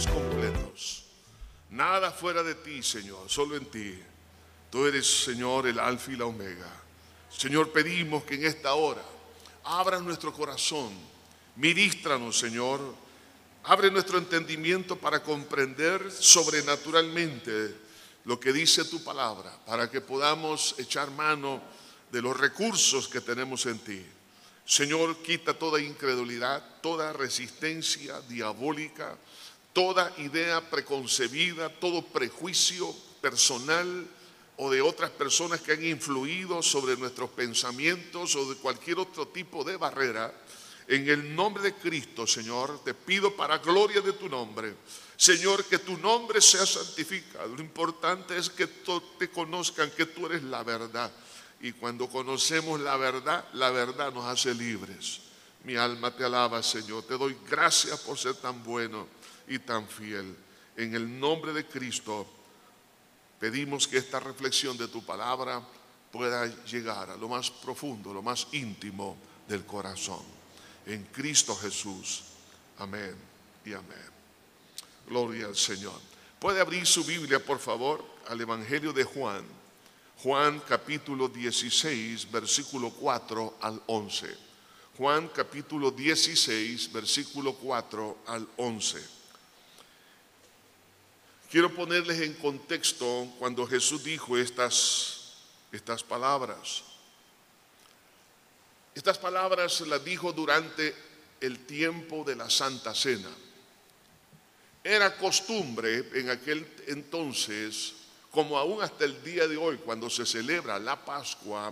completos. Nada fuera de ti, Señor, solo en ti. Tú eres, Señor, el alfa y la omega. Señor, pedimos que en esta hora abras nuestro corazón, ministranos, Señor. Abre nuestro entendimiento para comprender sobrenaturalmente lo que dice tu palabra, para que podamos echar mano de los recursos que tenemos en ti. Señor, quita toda incredulidad, toda resistencia diabólica, toda idea preconcebida, todo prejuicio personal o de otras personas que han influido sobre nuestros pensamientos o de cualquier otro tipo de barrera. En el nombre de Cristo, Señor, te pido para gloria de tu nombre. Señor, que tu nombre sea santificado. Lo importante es que te conozcan que tú eres la verdad. Y cuando conocemos la verdad, la verdad nos hace libres. Mi alma te alaba, Señor. Te doy gracias por ser tan bueno y tan fiel. En el nombre de Cristo, pedimos que esta reflexión de tu palabra pueda llegar a lo más profundo, lo más íntimo del corazón. En Cristo Jesús. Amén y amén. Gloria al Señor. ¿Puede abrir su Biblia, por favor, al Evangelio de Juan? Juan capítulo 16, versículo 4 al 11. Juan capítulo 16, versículo 4 al 11. Quiero ponerles en contexto cuando Jesús dijo estas, estas palabras. Estas palabras las dijo durante el tiempo de la Santa Cena. Era costumbre en aquel entonces como aún hasta el día de hoy, cuando se celebra la Pascua,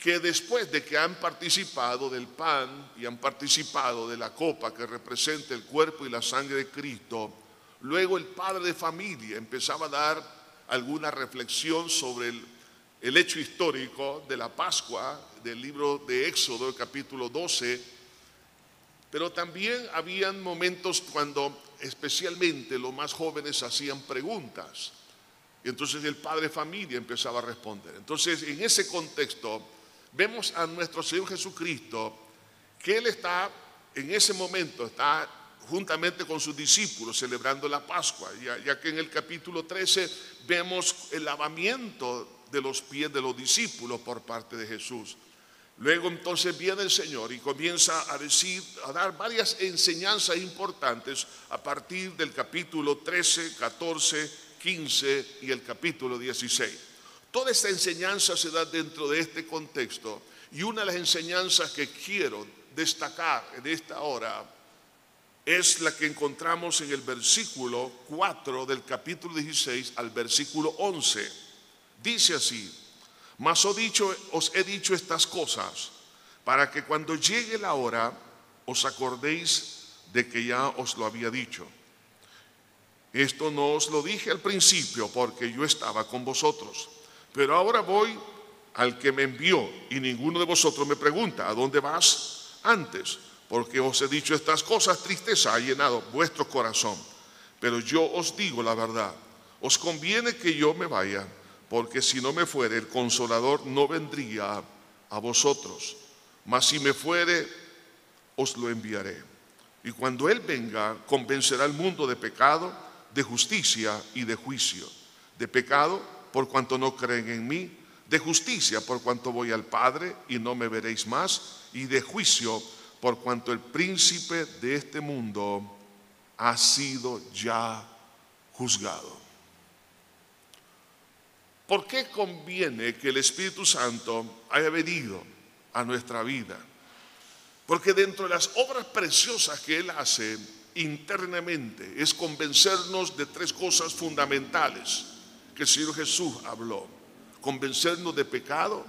que después de que han participado del pan y han participado de la copa que representa el cuerpo y la sangre de Cristo, luego el padre de familia empezaba a dar alguna reflexión sobre el, hecho histórico de la Pascua, del libro de Éxodo, capítulo 12, pero también habían momentos cuando especialmente los más jóvenes hacían preguntas. Y entonces el padre familia empezaba a responder. Entonces, en ese contexto, vemos a nuestro Señor Jesucristo que Él está, en ese momento, está juntamente con sus discípulos celebrando la Pascua, ya, que en el capítulo 13 vemos el lavamiento de los pies de los discípulos por parte de Jesús. Luego entonces viene el Señor y comienza a decir, a dar varias enseñanzas importantes a partir del capítulo 13, 14, 15 y el capítulo 16. Toda esta enseñanza se da dentro de este contexto y una de las enseñanzas que quiero destacar en esta hora es la que encontramos en el versículo 4 del capítulo 16 al versículo 11. Dice así, mas os, dicho, os he dicho estas cosas para que cuando llegue la hora os acordéis de que ya os lo había dicho. Esto no os lo dije al principio porque yo estaba con vosotros, pero ahora voy al que me envió y ninguno de vosotros me pregunta, ¿a dónde vas antes? Porque os he dicho estas cosas, tristeza ha llenado vuestro corazón. Pero yo os digo la verdad, os conviene que yo me vaya porque si no me fuere, el consolador no vendría a vosotros, mas si me fuere, os lo enviaré. Y cuando Él venga, convencerá al mundo de pecado, de justicia y de juicio. De pecado, por cuanto no creen en mí, de justicia, por cuanto voy al Padre y no me veréis más, y de juicio, por cuanto el príncipe de este mundo ha sido ya juzgado. ¿Por qué conviene que el Espíritu Santo haya venido a nuestra vida? Porque dentro de las obras preciosas que Él hace internamente es convencernos de tres cosas fundamentales que el Señor Jesús habló. Convencernos de pecado,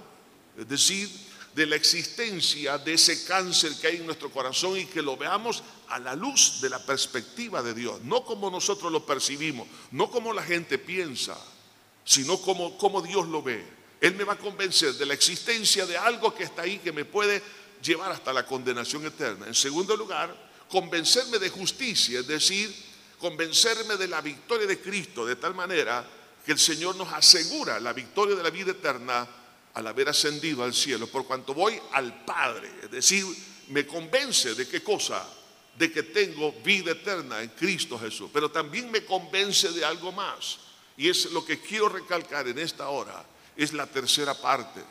es decir, de la existencia de ese cáncer que hay en nuestro corazón y que lo veamos a la luz de la perspectiva de Dios, no como nosotros lo percibimos, no como la gente piensa, sino como, como Dios lo ve. Él me va a convencer de la existencia de algo que está ahí que me puede llevar hasta la condenación eterna. En segundo lugar, convencerme de justicia, es decir, convencerme de la victoria de Cristo, de tal manera que el Señor nos asegura la victoria de la vida eterna al haber ascendido al cielo, por cuanto voy al Padre, es decir, me convence de qué cosa, de que tengo vida eterna en Cristo Jesús, pero también me convence de algo más. Y es lo que quiero recalcar en esta hora, es la tercera parte.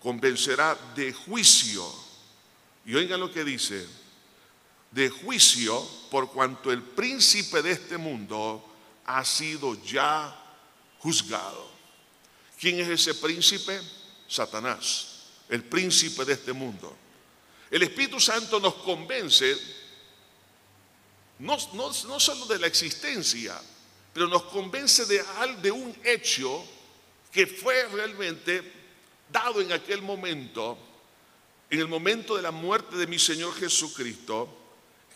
Convencerá de juicio. Y oigan lo que dice, de juicio por cuanto el príncipe de este mundo ha sido ya juzgado. ¿Quién es ese príncipe? Satanás, el príncipe de este mundo. El Espíritu Santo nos convence no, solo de la existencia, pero nos convence de, de un hecho que fue realmente dado en aquel momento, en el momento de la muerte de mi Señor Jesucristo,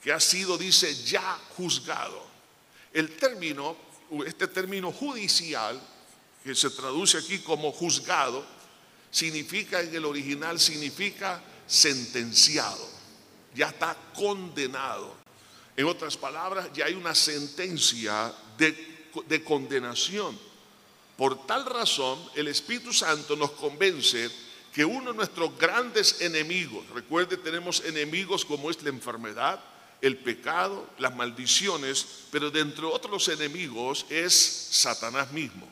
que ha sido, dice, ya juzgado. El término, este término judicial, que se traduce aquí como juzgado, significa en el original, significa sentenciado, ya está condenado. En otras palabras, ya hay una sentencia de, condenación. Por tal razón, el Espíritu Santo nos convence que uno de nuestros grandes enemigos, recuerde, tenemos enemigos como es la enfermedad, el pecado, las maldiciones, pero de otros enemigos es Satanás mismo,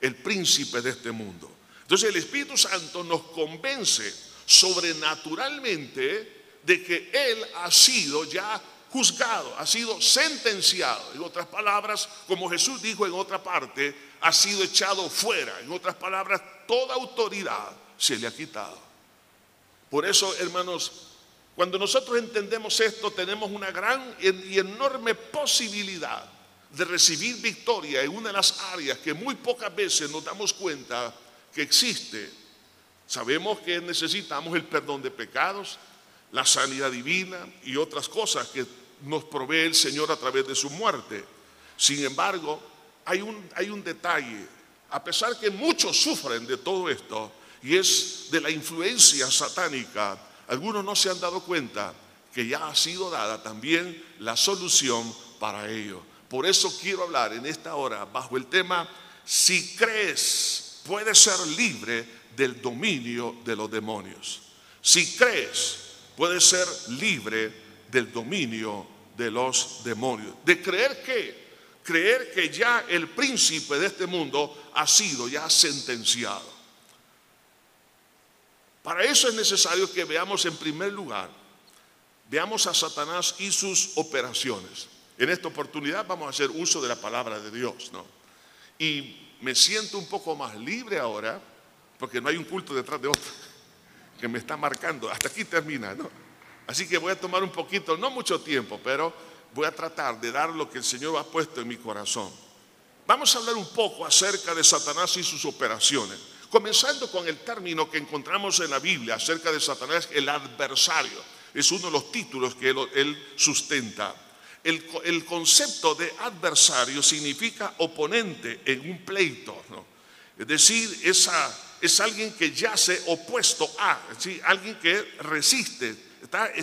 el príncipe de este mundo. Entonces el Espíritu Santo nos convence sobrenaturalmente de que Él ha sido ya juzgado, ha sido sentenciado. En otras palabras, como Jesús dijo en otra parte, ha sido echado fuera. En otras palabras, toda autoridad se le ha quitado. Por eso, hermanos, cuando nosotros entendemos esto, tenemos una gran y enorme posibilidad de recibir victoria en una de las áreas que muy pocas veces nos damos cuenta que existe Sabemos que necesitamos el perdón de pecados, la sanidad divina y otras cosas que nos provee el Señor a través de su muerte. Sin embargo, hay un, hay un detalle, a pesar que muchos sufren de todo esto, y es de la influencia satánica, algunos no se han dado cuenta que ya ha sido dada también la solución para ello. Por eso quiero hablar en esta hora bajo el tema, si crees, puedes ser libre del dominio de los demonios. Si crees, puedes ser libre del dominio de los demonios. De creer que, creer que ya el príncipe de este mundo ha sido ya sentenciado. Para eso es necesario que veamos en primer lugar, veamos a Satanás y sus operaciones. En esta oportunidad vamos a hacer uso de la palabra de Dios, ¿no? Y me siento un poco más libre ahora porque no hay un culto detrás de otro que me está marcando. Hasta aquí termina, ¿no? Así que voy a tomar un poquito, no mucho tiempo, pero voy a tratar de dar lo que el Señor ha puesto en mi corazón. Vamos a hablar un poco acerca de Satanás y sus operaciones, comenzando con el término que encontramos en la Biblia acerca de Satanás, el adversario. Es uno de los títulos que él, sustenta. El, concepto de adversario significa oponente en un pleito, es decir, es alguien que yace opuesto a, alguien que resiste.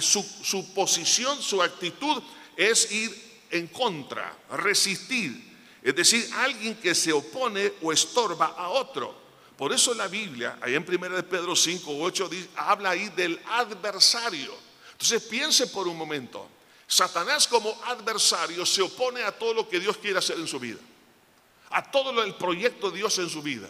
Su, posición, su actitud es ir en contra, resistir. Es decir, alguien que se opone o estorba a otro. Por eso la Biblia, ahí en 1 de Pedro 5, 8, habla ahí del adversario. Entonces piense por un momento, Satanás como adversario se opone a todo lo que Dios quiere hacer en su vida, a todo el proyecto de Dios en su vida.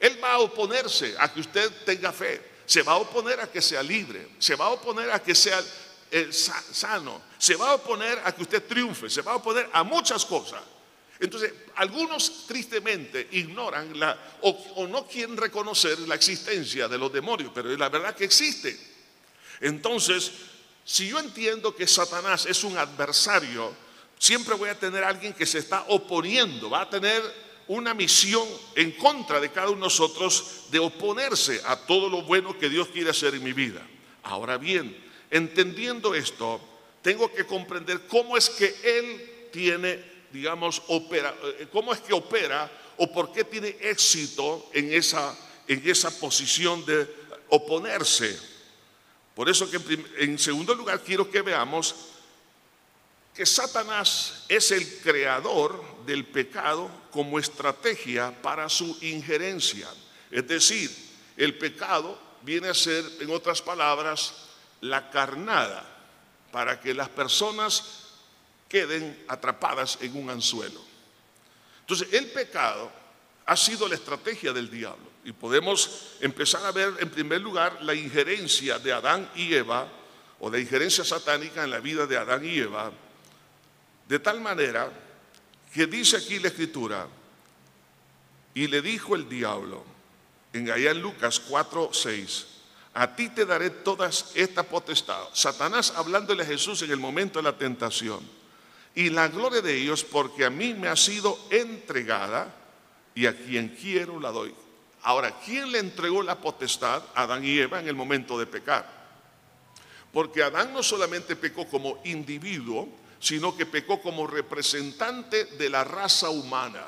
Él va a oponerse a que usted tenga fe, se va a oponer a que sea libre, se va a oponer a que sea eh, sano, se va a oponer a que usted triunfe, se va a oponer a muchas cosas. Entonces, algunos tristemente ignoran la, o, o, no quieren reconocer la existencia de los demonios, pero la verdad que existe. Entonces, si yo entiendo que Satanás es un adversario, siempre voy a tener a alguien que se está oponiendo, va a tener una misión en contra de cada uno de nosotros de oponerse a todo lo bueno que Dios quiere hacer en mi vida. Ahora bien, entendiendo esto, tengo que comprender cómo es que Él tiene, digamos, opera, eh, cómo es que opera o por qué tiene éxito en esa, en esa posición de oponerse. Por eso que en segundo lugar quiero que veamos que Satanás es el creador del pecado como estrategia para su injerencia. Es decir, el pecado viene a ser, en otras palabras, la carnada. para que las personas queden atrapadas en un anzuelo. Entonces, el pecado ha sido la estrategia del diablo. Y podemos empezar a ver, en primer lugar, la injerencia de Adán y Eva, o la injerencia satánica en la vida de Adán y Eva, de tal manera que dice aquí la escritura, y le dijo el diablo, en allá en Lucas 4, 6, a ti te daré todas esta potestad. Satanás hablándole a Jesús en el momento de la tentación. Y la gloria de ellos, porque a mí me ha sido entregada y a quien quiero la doy. Ahora, ¿quién le entregó la potestad a Adán y Eva en el momento de pecar? Porque Adán no solamente pecó como individuo, sino que pecó como representante de la raza humana,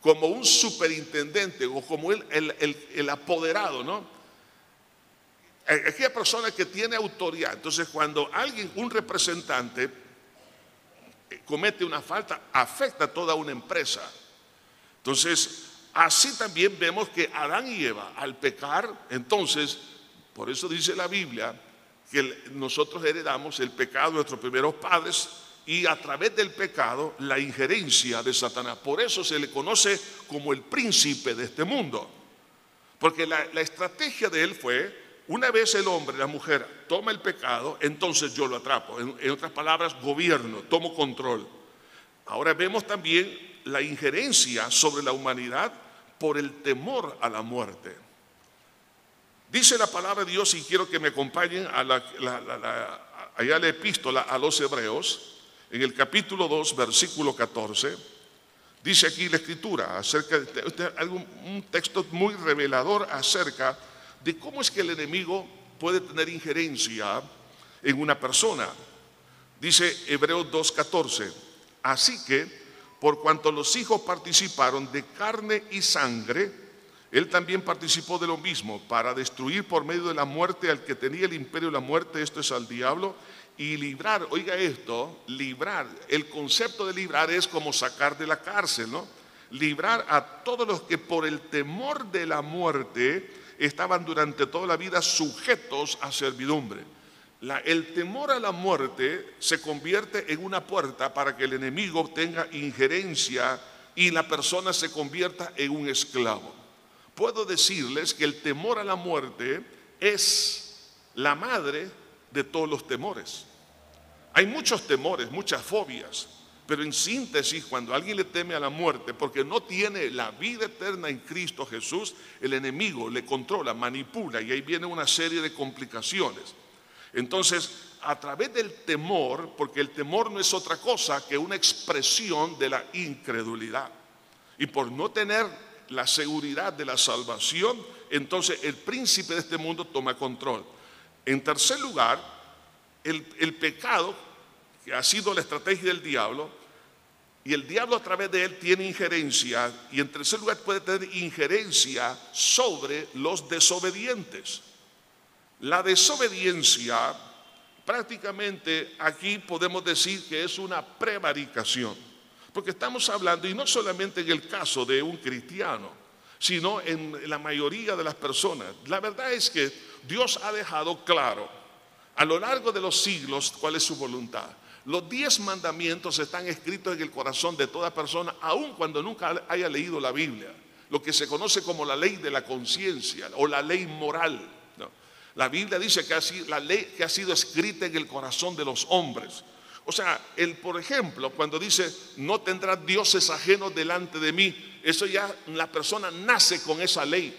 como un superintendente o como el, el apoderado, ¿no? Aquella persona que tiene autoridad. Entonces, cuando alguien, un representante, eh, comete una falta, afecta a toda una empresa. Entonces, así también vemos que Adán y Eva, al pecar, entonces, por eso dice la Biblia, que nosotros heredamos el pecado de nuestros primeros padres y a través del pecado la injerencia de Satanás. Por eso se le conoce como el príncipe de este mundo. Porque la, estrategia de él fue una vez el hombre, la mujer, toma el pecado, entonces yo lo atrapo. En, otras palabras, gobierno, tomo control. Ahora vemos también la injerencia sobre la humanidad por el temor a la muerte. Dice la palabra de Dios, y quiero que me acompañen a la, allá la epístola a los hebreos, en el capítulo 2, versículo 14. Dice aquí la escritura, acerca de un texto muy revelador acerca de cómo es que el enemigo puede tener injerencia en una persona. Dice Hebreos 2.14, así que por cuanto los hijos participaron de carne y sangre, él también participó de lo mismo, para destruir por medio de la muerte al que tenía el imperio de la muerte, esto es al diablo, y librar, oiga esto, librar, el concepto de librar es como sacar de la cárcel, ¿no? Librar a todos los que por el temor de la muerte estaban durante toda la vida sujetos a servidumbre. El temor a la muerte se convierte en una puerta para que el enemigo tenga injerencia y la persona se convierta en un esclavo. Puedo decirles que el temor a la muerte es la madre de todos los temores. Hay muchos temores, muchas fobias, pero en síntesis, cuando alguien le teme a la muerte porque no tiene la vida eterna en Cristo Jesús, el enemigo le controla, manipula y ahí viene una serie de complicaciones. Entonces, a través del temor, porque el temor no es otra cosa que una expresión de la incredulidad. Y por no tener la seguridad de la salvación, entonces el príncipe de este mundo toma control. En tercer lugar, el, pecado que ha sido la estrategia del diablo, y el diablo a través de él tiene injerencia, y en tercer lugar puede tener injerencia sobre los desobedientes. La desobediencia, prácticamente aquí podemos decir que es una prevaricación, porque estamos hablando, y no solamente en el caso de un cristiano, sino en la mayoría de las personas. La verdad es que Dios ha dejado claro a lo largo de los siglos cuál es su voluntad. Los diez mandamientos están escritos en el corazón de toda persona, aun cuando nunca haya leído la Biblia. Lo que se conoce como la ley de la conciencia o la ley moral. La Biblia dice que sido la ley que ha sido escrita en el corazón de los hombres. O sea, el, por ejemplo, cuando dice, no tendrás dioses ajenos delante de mí, eso ya la persona nace con esa ley.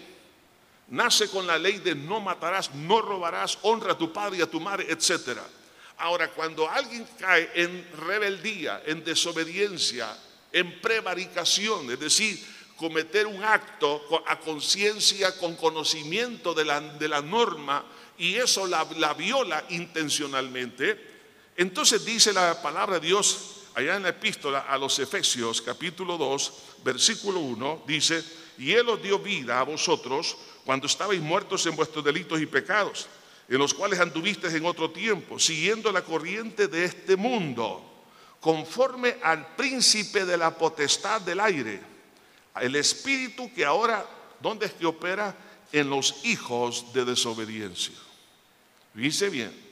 Nace con la ley de no matarás, no robarás, honra a tu padre y a tu madre, etcétera. Ahora, cuando alguien cae en rebeldía, en desobediencia, en prevaricación, es decir, cometer un acto a conciencia, con conocimiento de la, de la, norma, y eso la, la viola intencionalmente, entonces dice la palabra de Dios allá en la epístola a los Efesios capítulo 2, versículo 1, dice, y Él os dio vida a vosotros cuando estabais muertos en vuestros delitos y pecados en los cuales anduviste en otro tiempo, siguiendo la corriente de este mundo, conforme al príncipe de la potestad del aire, el espíritu que ahora, ¿dónde es que opera? En los hijos de desobediencia. Dice bien,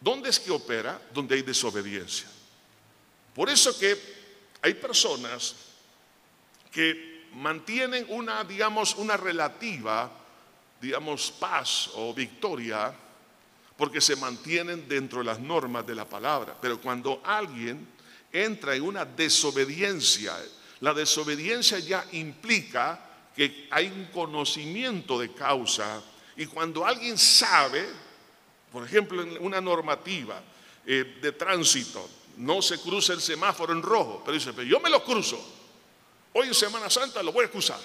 ¿Dónde es que opera? Donde hay desobediencia. Por eso que hay personas que mantienen una, digamos, una relativa, digamos, paz o victoria porque se mantienen dentro de las normas de la palabra. Pero cuando alguien entra en una desobediencia, la desobediencia ya implica que hay un conocimiento de causa y cuando alguien sabe, por ejemplo, en una normativa eh, de tránsito, no se cruza el semáforo en rojo, pero dice, pero yo me lo cruzo, hoy en Semana Santa lo voy a cruzar.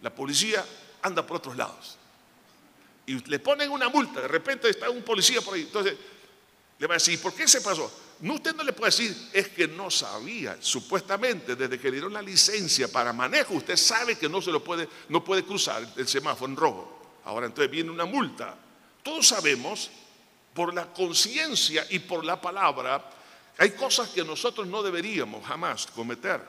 La policía anda por otros lados y le ponen una multa, de repente está un policía por ahí, entonces le va a decir, ¿por qué se pasó? Usted no le puede decir, es que no sabía, supuestamente desde que le dieron la licencia para manejo, usted sabe que no se lo puede, no puede cruzar el semáforo en rojo. Ahora entonces viene una multa. Todos sabemos, por la conciencia y por la palabra, hay cosas que nosotros no deberíamos jamás cometer.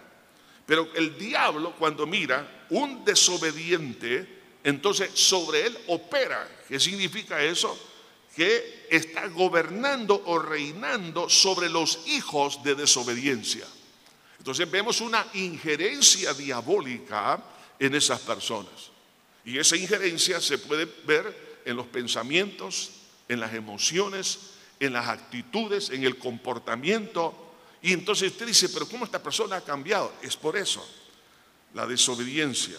Pero el diablo cuando mira un desobediente, entonces sobre él opera. ¿Qué significa eso? Que está gobernando o reinando sobre los hijos de desobediencia. Entonces vemos una injerencia diabólica en esas personas. Y esa injerencia se puede ver en los pensamientos, en las emociones, en las actitudes, en el comportamiento. Y entonces usted dice, pero ¿cómo esta persona ha cambiado? Es por eso, la desobediencia.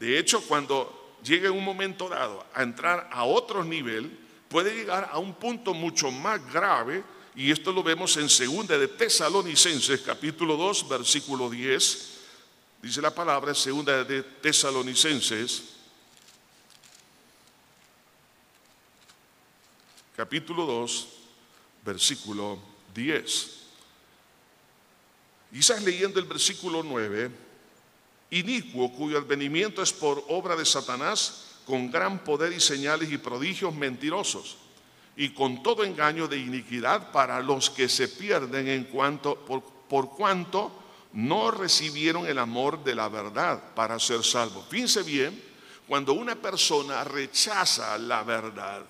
De hecho, cuando llega un momento dado a entrar a otro nivel, puede llegar a un punto mucho más grave, y esto lo vemos en segunda de Tesalonicenses, capítulo 2, versículo 10. Dice la palabra, segunda de Tesalonicenses, capítulo 2, versículo 10. Quizás leyendo el versículo 9, inicuo cuyo advenimiento es por obra de Satanás, con gran poder y señales y prodigios mentirosos, y con todo engaño de iniquidad para los que se pierden en por, por cuanto no recibieron el amor de la verdad para ser salvos. Fíjense bien, cuando una persona rechaza la verdad,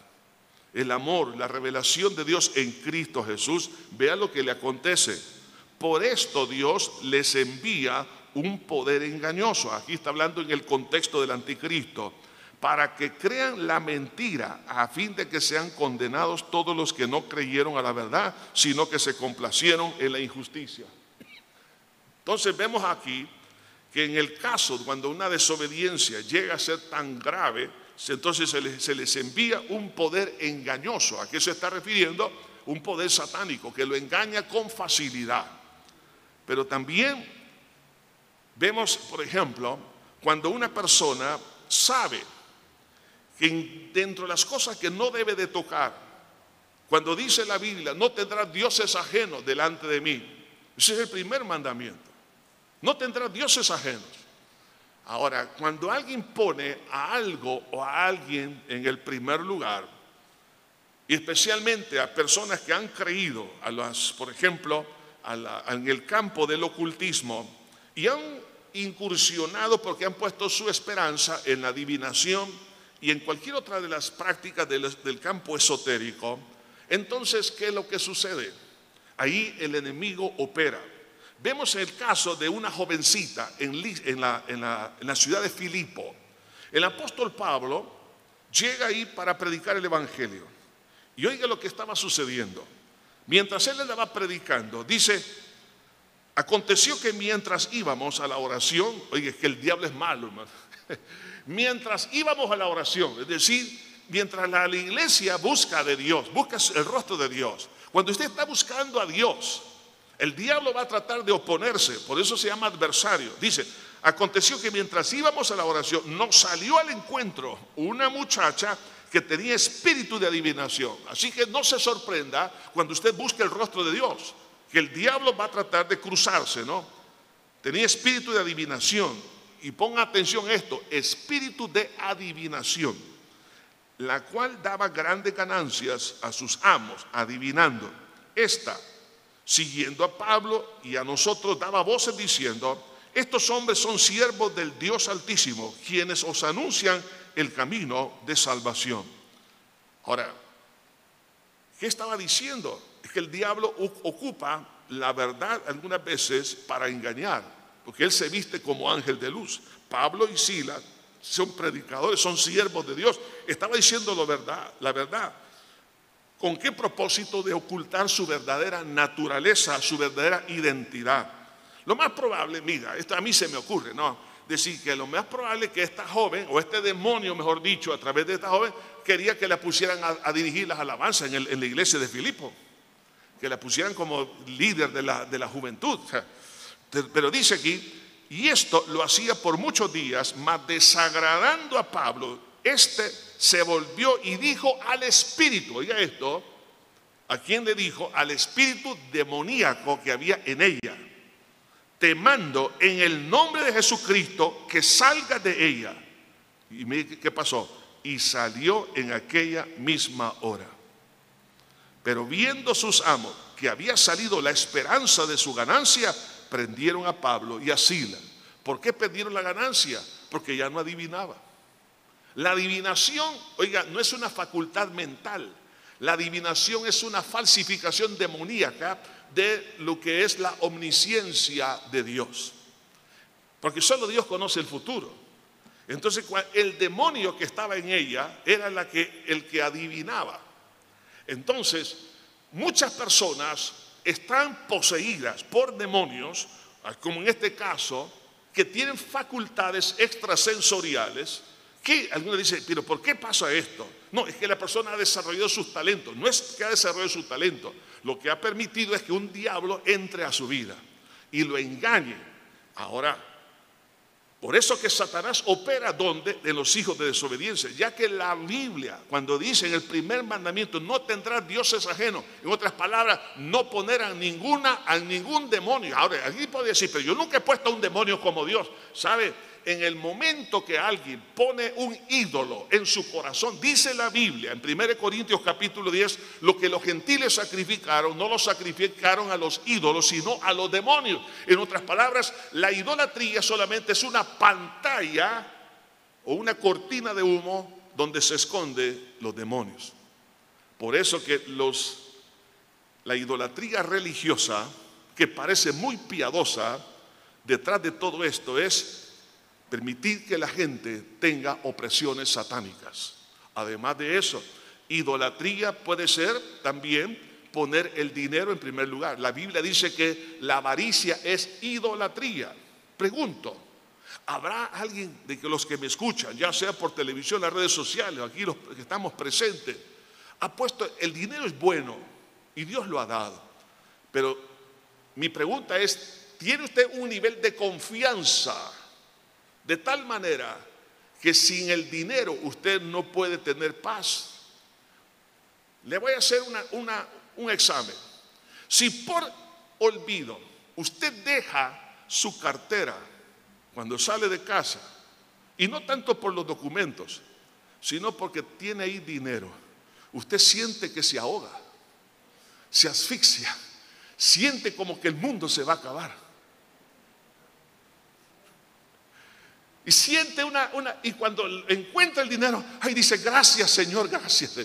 el amor, la revelación de Dios en Cristo Jesús, vea lo que le acontece. Por esto Dios les envía un poder engañoso. Aquí está hablando en el contexto del anticristo. Para que crean la mentira, a fin de que sean condenados todos los que no creyeron a la verdad, sino que se complacieron en la injusticia. Entonces vemos aquí que en el caso cuando una desobediencia llega a ser tan grave, entonces se les, envía un poder engañoso. ¿A qué se está refiriendo? Un poder satánico que lo engaña con facilidad. Pero también Vemos, por ejemplo, cuando una persona sabe que dentro de las cosas que no debe de tocar, cuando dice la Biblia, no tendrás dioses ajenos delante de mí. Ese es el primer mandamiento. No tendrás dioses ajenos. Ahora, cuando alguien pone a algo o a alguien en el primer lugar, y especialmente a personas que han creído, a las, por ejemplo, en el campo del ocultismo, y han incursionado porque han puesto su esperanza en la adivinación y en cualquier otra de las prácticas del, campo esotérico, entonces, ¿qué es lo que sucede? Ahí el enemigo opera. Vemos el caso de una jovencita en, la, ciudad de Filipo. El apóstol Pablo llega ahí para predicar el Evangelio. Y oiga lo que estaba sucediendo. Mientras él estaba predicando, dice, Aconteció que mientras íbamos a la oración, oye, que el diablo es malo, hermano. Mientras íbamos a la oración, es decir, mientras la, iglesia busca de Dios, busca el rostro de Dios, cuando usted está buscando a Dios, el diablo va a tratar de oponerse, por eso se llama adversario. Dice, aconteció que mientras íbamos a la oración, nos salió al encuentro una muchacha que tenía espíritu de adivinación. Así que no se sorprenda cuando usted busque el rostro de Dios que el diablo va a tratar de cruzarse, ¿no? Tenía espíritu de adivinación. Y ponga atención a esto, espíritu de adivinación, la cual daba grandes ganancias a sus amos, adivinando. Esta, siguiendo a Pablo y a nosotros, daba voces diciendo, estos hombres son siervos del Dios Altísimo, quienes os anuncian el camino de salvación. Ahora, ¿Qué estaba diciendo? Es que el diablo ocupa la verdad algunas veces para engañar, porque él se viste como ángel de luz. Pablo y Silas son predicadores, son siervos de Dios. Estaba diciendo la verdad, la verdad. ¿Con qué propósito de ocultar su verdadera naturaleza, su verdadera identidad? Lo más probable, mira, esto a mí se me ocurre, ¿no? Decir que lo más probable es que esta joven, o este demonio, mejor dicho, a través de esta joven, quería que la pusieran a, dirigir las alabanzas en, la iglesia de Filipo, que la pusieran como líder de la, de la juventud. Pero dice aquí, y esto lo hacía por muchos días, mas desagradando a Pablo, este se volvió y dijo al espíritu, oiga esto, ¿a quién le dijo? Al espíritu demoníaco que había en ella, te mando en el nombre de Jesucristo que salga de ella. Y mire qué pasó. Y salió en aquella misma hora. Pero viendo sus amos que había salido la esperanza de su ganancia, prendieron a Pablo y a Sila. ¿Por qué perdieron la ganancia? Porque ya no adivinaba. La adivinación, oiga, no es una facultad mental. La adivinación es una falsificación demoníaca de lo que es la omnisciencia de Dios. Porque solo Dios conoce el futuro. Entonces el demonio que estaba en ella era el que adivinaba. Entonces, muchas personas están poseídas por demonios, como en este caso, que tienen facultades extrasensoriales, que algunos dicen, pero ¿por qué pasa esto? No, es que la persona ha desarrollado sus talentos, no es que ha desarrollado sus talentos, lo que ha permitido es que un diablo entre a su vida y lo engañe. Ahora, por eso que Satanás opera donde? En los hijos de desobediencia, ya que la Biblia, cuando dice en el primer mandamiento, no tendrás dioses ajenos, en otras palabras, no poner a ninguna, a ningún demonio. Ahora, aquí puede decir, pero yo nunca he puesto a un demonio como Dios. ¿Sabe? En el momento que alguien pone un ídolo en su corazón, dice la Biblia en 1 Corintios capítulo 10, lo que los gentiles sacrificaron, no lo sacrificaron a los ídolos, sino a los demonios. En otras palabras, la idolatría solamente es una pantalla o una cortina de humo donde se esconde los demonios. Por eso que los, la idolatría religiosa, que parece muy piadosa, detrás de todo esto es permitir que la gente tenga opresiones satánicas. Además de eso, idolatría puede ser también poner el dinero en primer lugar. La Biblia dice que la avaricia es idolatría. Pregunto, ¿habrá alguien de que los que me escuchan, ya sea por televisión, las redes sociales, aquí los que estamos presentes, ha puesto el dinero es bueno y Dios lo ha dado? Pero mi pregunta es, ¿tiene usted un nivel de confianza de tal manera que sin el dinero usted no puede tener paz. Le voy a hacer un examen. Si por olvido usted deja su cartera cuando sale de casa, y no tanto por los documentos, sino porque tiene ahí dinero, usted siente que se ahoga, se asfixia, siente como que el mundo se va a acabar. Y siente una, una, y cuando encuentra el dinero, ay, dice, gracias Señor, gracias.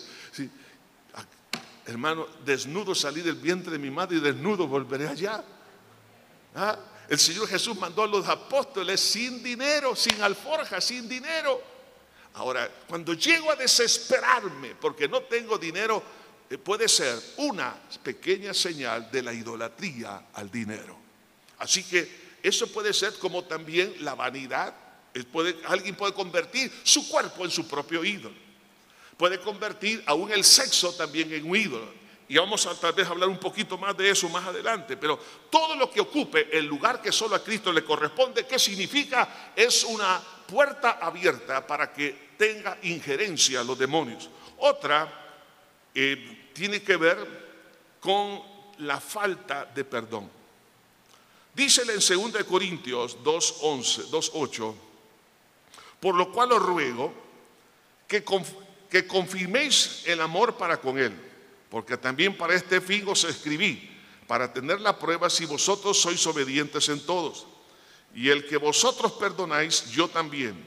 Hermano, desnudo salí del vientre de mi madre y desnudo volveré allá. ¿Ah? El Señor Jesús mandó a los apóstoles sin dinero, sin alforja, sin dinero. Ahora, cuando llego a desesperarme porque no tengo dinero, eh, puede ser una pequeña señal de la idolatría al dinero. Así que eso puede ser como también la vanidad alguien puede convertir su cuerpo en su propio ídolo. Puede convertir aún el sexo también en un ídolo. Y vamos a tal vez hablar un poquito más de eso más adelante. Pero todo lo que ocupe el lugar que solo a Cristo le corresponde, ¿qué significa? Es una puerta abierta para que tenga injerencia los demonios. Otra eh, tiene que ver con la falta de perdón. Dícele en 2 Corintios 2.11, 2.8 por lo cual os ruego que, confirméis el amor para con Él, porque también para este fin os escribí, para tener la prueba si vosotros sois obedientes en todos. Y el que vosotros perdonáis, yo también,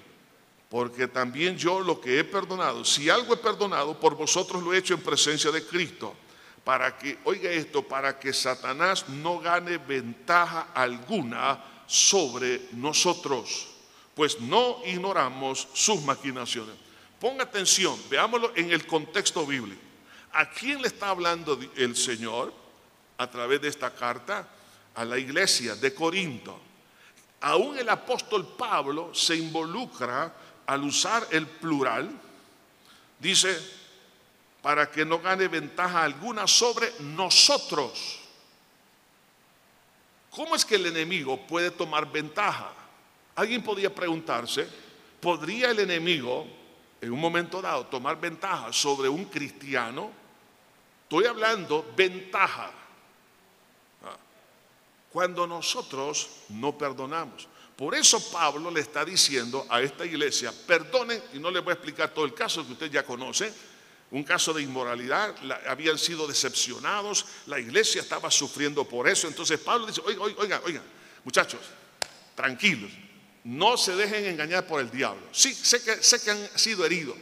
porque también yo lo que he perdonado, si algo he perdonado, por vosotros lo he hecho en presencia de Cristo, para que, oiga esto, para que Satanás no gane ventaja alguna sobre nosotros, pues no ignoramos sus maquinaciones. Ponga atención, veámoslo en el contexto bíblico. ¿A quién le está hablando el Señor a través de esta carta? A la iglesia de Corinto. Aún el apóstol Pablo se involucra al usar el plural. Dice, para que no gane ventaja alguna sobre nosotros. ¿Cómo es que el enemigo puede tomar ventaja? Alguien podría preguntarse, ¿podría el enemigo en un momento dado tomar ventaja sobre un cristiano? Estoy hablando ventaja. Ah, cuando nosotros no perdonamos. Por eso Pablo le está diciendo a esta iglesia, perdonen, y no les voy a explicar todo el caso que usted ya conoce, un caso de inmoralidad, habían sido decepcionados, la iglesia estaba sufriendo por eso. Entonces Pablo dice, oiga, oiga, oiga, muchachos, tranquilos, no se dejen engañar por el diablo. Sí, sé que, sé que han sido heridos.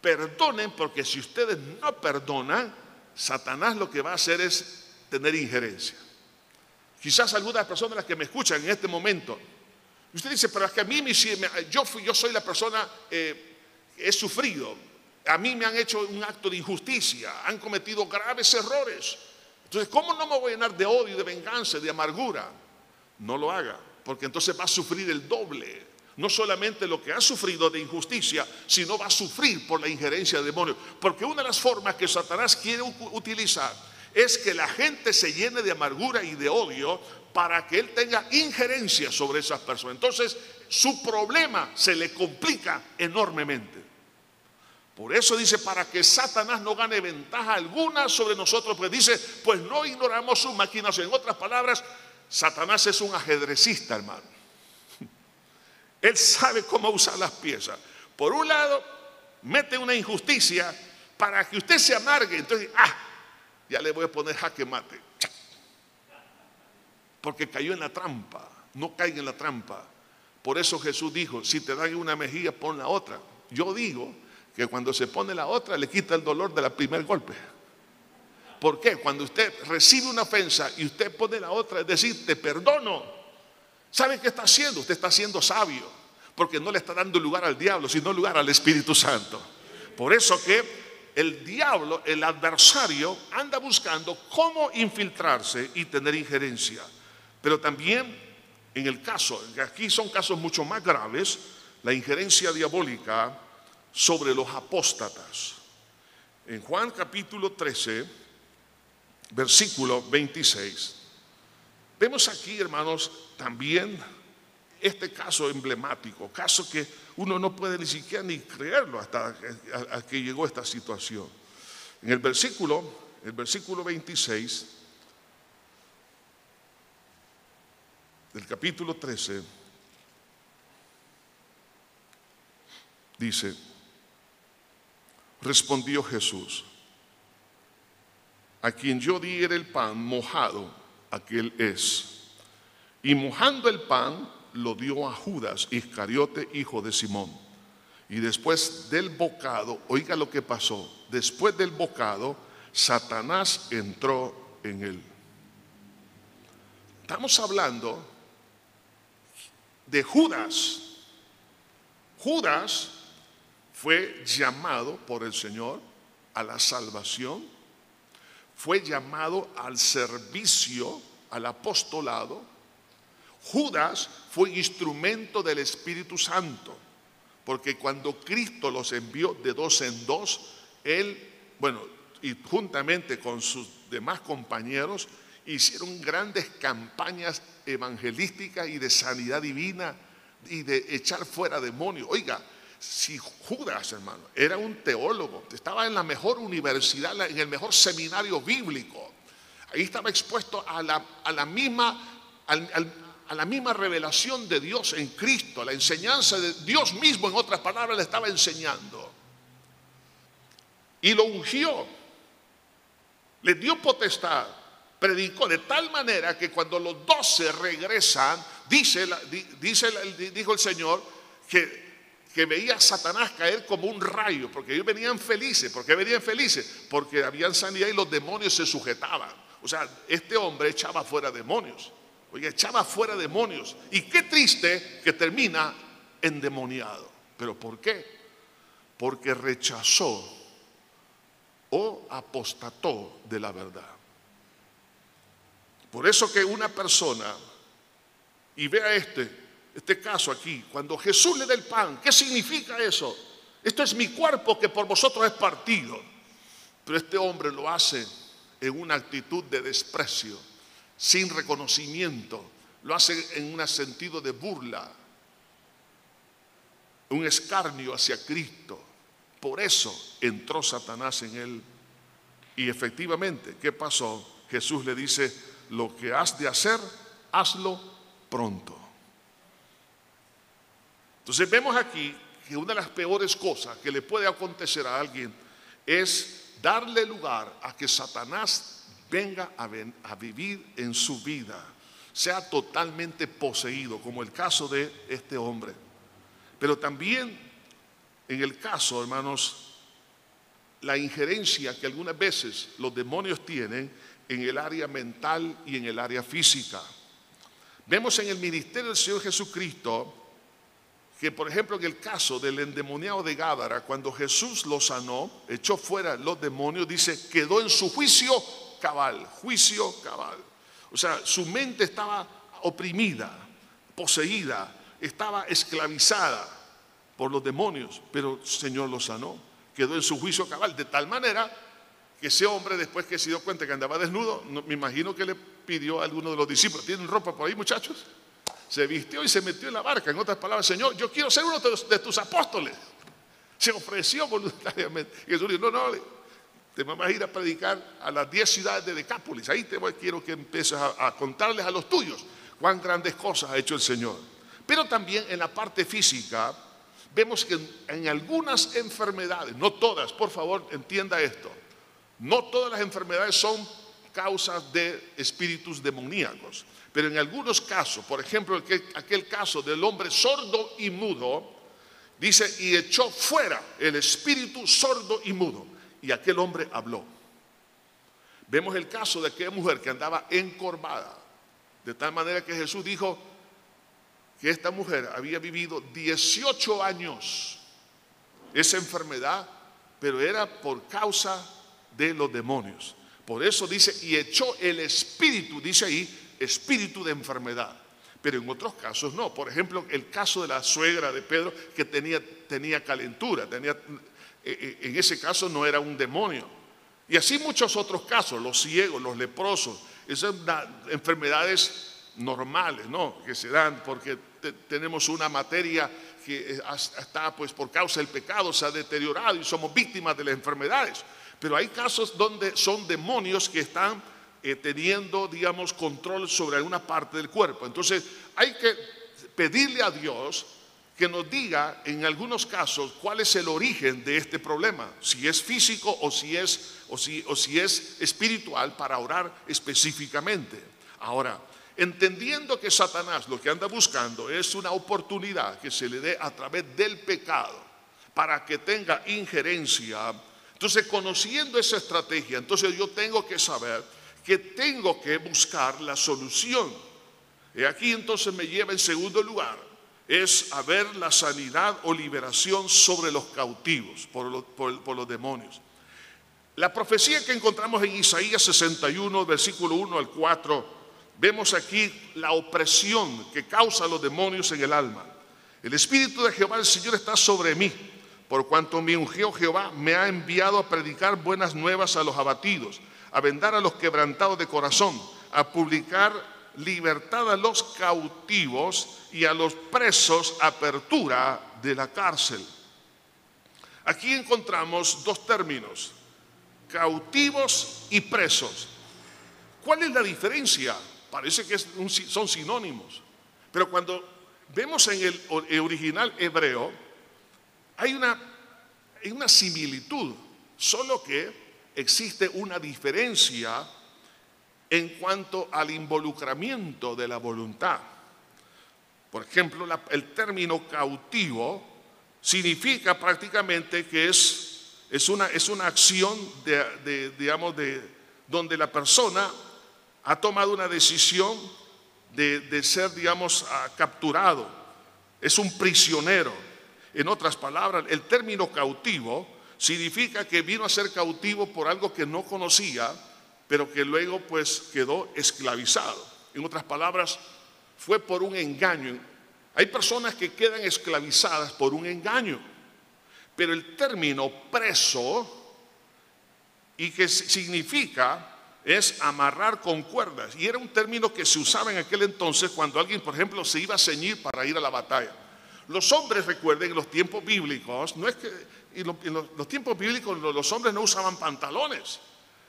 Perdonen porque si ustedes no perdonan, Satanás lo que va a hacer es tener injerencia. Quizás algunas personas las que me escuchan en este momento, usted dice, pero es que a mí me, yo, yo soy la persona eh, que he sufrido, a mí me han hecho un acto de injusticia, han cometido graves errores. Entonces, ¿cómo no me voy a llenar de odio, de venganza, de amargura? No lo haga, porque entonces va a sufrir el doble. No solamente lo que ha sufrido de injusticia, sino va a sufrir por la injerencia de demonios. Porque una de las formas que Satanás quiere utilizar es que la gente se llene de amargura y de odio para que él tenga injerencia sobre esas personas. Entonces, su problema se le complica enormemente. Por eso dice, para que Satanás no gane ventaja alguna sobre nosotros, pues dice, pues no ignoramos sus maquinación. En otras palabras, Satanás es un ajedrecista, hermano. Él sabe cómo usar las piezas. Por un lado, mete una injusticia para que usted se amargue. Entonces, ah, ya le voy a poner jaque mate. Porque cayó en la trampa. No caiga en la trampa. Por eso Jesús dijo, si te dan una mejilla, pon la otra. Yo digo que cuando se pone la otra le quita el dolor del primer golpe. ¿Por qué? Cuando usted recibe una ofensa y usted pone la otra, es decir, te perdono. ¿Sabe qué está haciendo? Usted está siendo sabio, porque no le está dando lugar al diablo, sino lugar al Espíritu Santo. Por eso que el diablo, el adversario, anda buscando cómo infiltrarse y tener injerencia. Pero también en el caso, aquí son casos mucho más graves, la injerencia diabólica sobre los apóstatas. En Juan capítulo 13, versículo 26, vemos aquí, hermanos, también este caso emblemático, caso que uno no puede ni siquiera ni creerlo hasta que llegó esta situación. En el versículo, el versículo 26 del capítulo 13, dice, Respondió Jesús, a quien yo di el pan mojado, aquel es. Y mojando el pan, lo dio a Judas Iscariote, hijo de Simón. Y después del bocado, oiga lo que pasó, después del bocado, Satanás entró en él. Estamos hablando de Judas. Judas fue llamado por el Señor a la salvación, fue llamado al servicio, al apostolado. Judas fue instrumento del Espíritu Santo, porque cuando Cristo los envió de dos en dos, él, bueno, y juntamente con sus demás compañeros, hicieron grandes campañas evangelísticas y de sanidad divina y de echar fuera demonios. Oiga, si Judas, hermano, era un teólogo, estaba en la mejor universidad, en el mejor seminario bíblico, ahí estaba expuesto a la, misma, a la misma revelación de Dios en Cristo, la enseñanza de Dios mismo, en otras palabras, le estaba enseñando. Y lo ungió, le dio potestad, predicó de tal manera que cuando los doce regresan, dice, dice, dijo el Señor, que que veía a Satanás caer como un rayo, porque ellos venían felices. ¿Por qué venían felices? Porque habían sanidad y los demonios se sujetaban. O sea, este hombre echaba fuera demonios. Oye, echaba fuera demonios. Y qué triste que termina endemoniado. ¿Pero por qué? Porque rechazó o apostató de la verdad. Por eso que una persona, y vea este, este caso aquí, cuando Jesús le da el pan, ¿qué significa eso? Esto es mi cuerpo que por vosotros es partido. Pero este hombre lo hace en una actitud de desprecio, sin reconocimiento, lo hace en un sentido de burla, un escarnio hacia Cristo. Por eso entró Satanás en él. Y efectivamente, ¿qué pasó? Jesús le dice, lo que has de hacer, hazlo pronto. Entonces vemos aquí que una de las peores cosas que le puede acontecer a alguien es darle lugar a que Satanás venga a, vivir en su vida, sea totalmente poseído, como el caso de este hombre. Pero también en el caso, hermanos, la injerencia que algunas veces los demonios tienen en el área mental y en el área física. Vemos en el ministerio del Señor Jesucristo que, por ejemplo, en el caso del endemoniado de Gádara, cuando Jesús lo sanó, echó fuera los demonios, dice, quedó en su juicio cabal, juicio cabal. O sea, su mente estaba oprimida, poseída, estaba esclavizada por los demonios, pero el Señor lo sanó, quedó en su juicio cabal, de tal manera que ese hombre después que se dio cuenta que andaba desnudo, me imagino que le pidió a alguno de los discípulos, ¿tienen ropa por ahí muchachos? Se vistió y se metió en la barca. En otras palabras, Señor, yo quiero ser uno de, tus apóstoles. Se ofreció voluntariamente. Y Jesús dijo, no, no, te vamos a ir a predicar a las 10 ciudades de Decápolis. Ahí te voy, quiero que empieces a, contarles a los tuyos cuán grandes cosas ha hecho el Señor. Pero también en la parte física, vemos que en algunas enfermedades, no todas, por favor, entienda esto, no todas las enfermedades son causas de espíritus demoníacos, pero en algunos casos, por ejemplo, aquel, caso del hombre sordo y mudo, dice, y echó fuera el espíritu sordo y mudo, y aquel hombre habló. Vemos el caso de aquella mujer que andaba encorvada, de tal manera que Jesús dijo que esta mujer había vivido 18 años esa enfermedad, pero era por causa de los demonios. Por eso dice, y echó el espíritu, dice ahí, espíritu de enfermedad. Pero en otros casos no. Por ejemplo, el caso de la suegra de Pedro que tenía, tenía calentura, tenía, eh, eh, en ese caso no era un demonio. Y así muchos otros casos, los ciegos, los leprosos, esas enfermedades normales, ¿no? Que se dan porque tenemos una materia que está, pues, por causa del pecado, se ha deteriorado y somos víctimas de las enfermedades. Pero hay casos donde son demonios que están eh, teniendo, digamos, control sobre alguna parte del cuerpo. Entonces, hay que pedirle a Dios que nos diga en algunos casos cuál es el origen de este problema, si es físico o si es, o si, o si es espiritual, para orar específicamente. Ahora, entendiendo que Satanás lo que anda buscando es una oportunidad que se le dé a través del pecado para que tenga injerencia entonces, conociendo esa estrategia, entonces yo tengo que saber que tengo que buscar la solución. Y aquí entonces me lleva en segundo lugar, es a ver la sanidad o liberación sobre los cautivos por los, demonios. La profecía que encontramos en Isaías 61, versículo 1 al 4, vemos aquí la opresión que causa los demonios en el alma. El Espíritu de Jehová el Señor está sobre mí por cuanto mi ungió Jehová me ha enviado a predicar buenas nuevas a los abatidos, a vendar a los quebrantados de corazón, a publicar libertad a los cautivos y a los presos apertura de la cárcel. Aquí encontramos dos términos, cautivos y presos. ¿Cuál es la diferencia? Parece que son sinónimos, pero cuando vemos en el original hebreo, hay una, una similitud, solo que existe una diferencia en cuanto al involucramiento de la voluntad. Por ejemplo, el término cautivo significa prácticamente que es, es, una, es una acción de, digamos, de, donde la persona ha tomado una decisión de, de ser, digamos, ah, capturado. Es un prisionero. En otras palabras, el término cautivo significa que vino a ser cautivo por algo que no conocía, pero que luego pues quedó esclavizado. En otras palabras, fue por un engaño. Hay personas que quedan esclavizadas por un engaño, pero el término preso y que significa es amarrar con cuerdas. Y era un término que se usaba en aquel entonces cuando alguien, por ejemplo, se iba a ceñir para ir a la batalla. Los hombres, recuerden, en los tiempos bíblicos, no es que en los, tiempos bíblicos los hombres no usaban pantalones,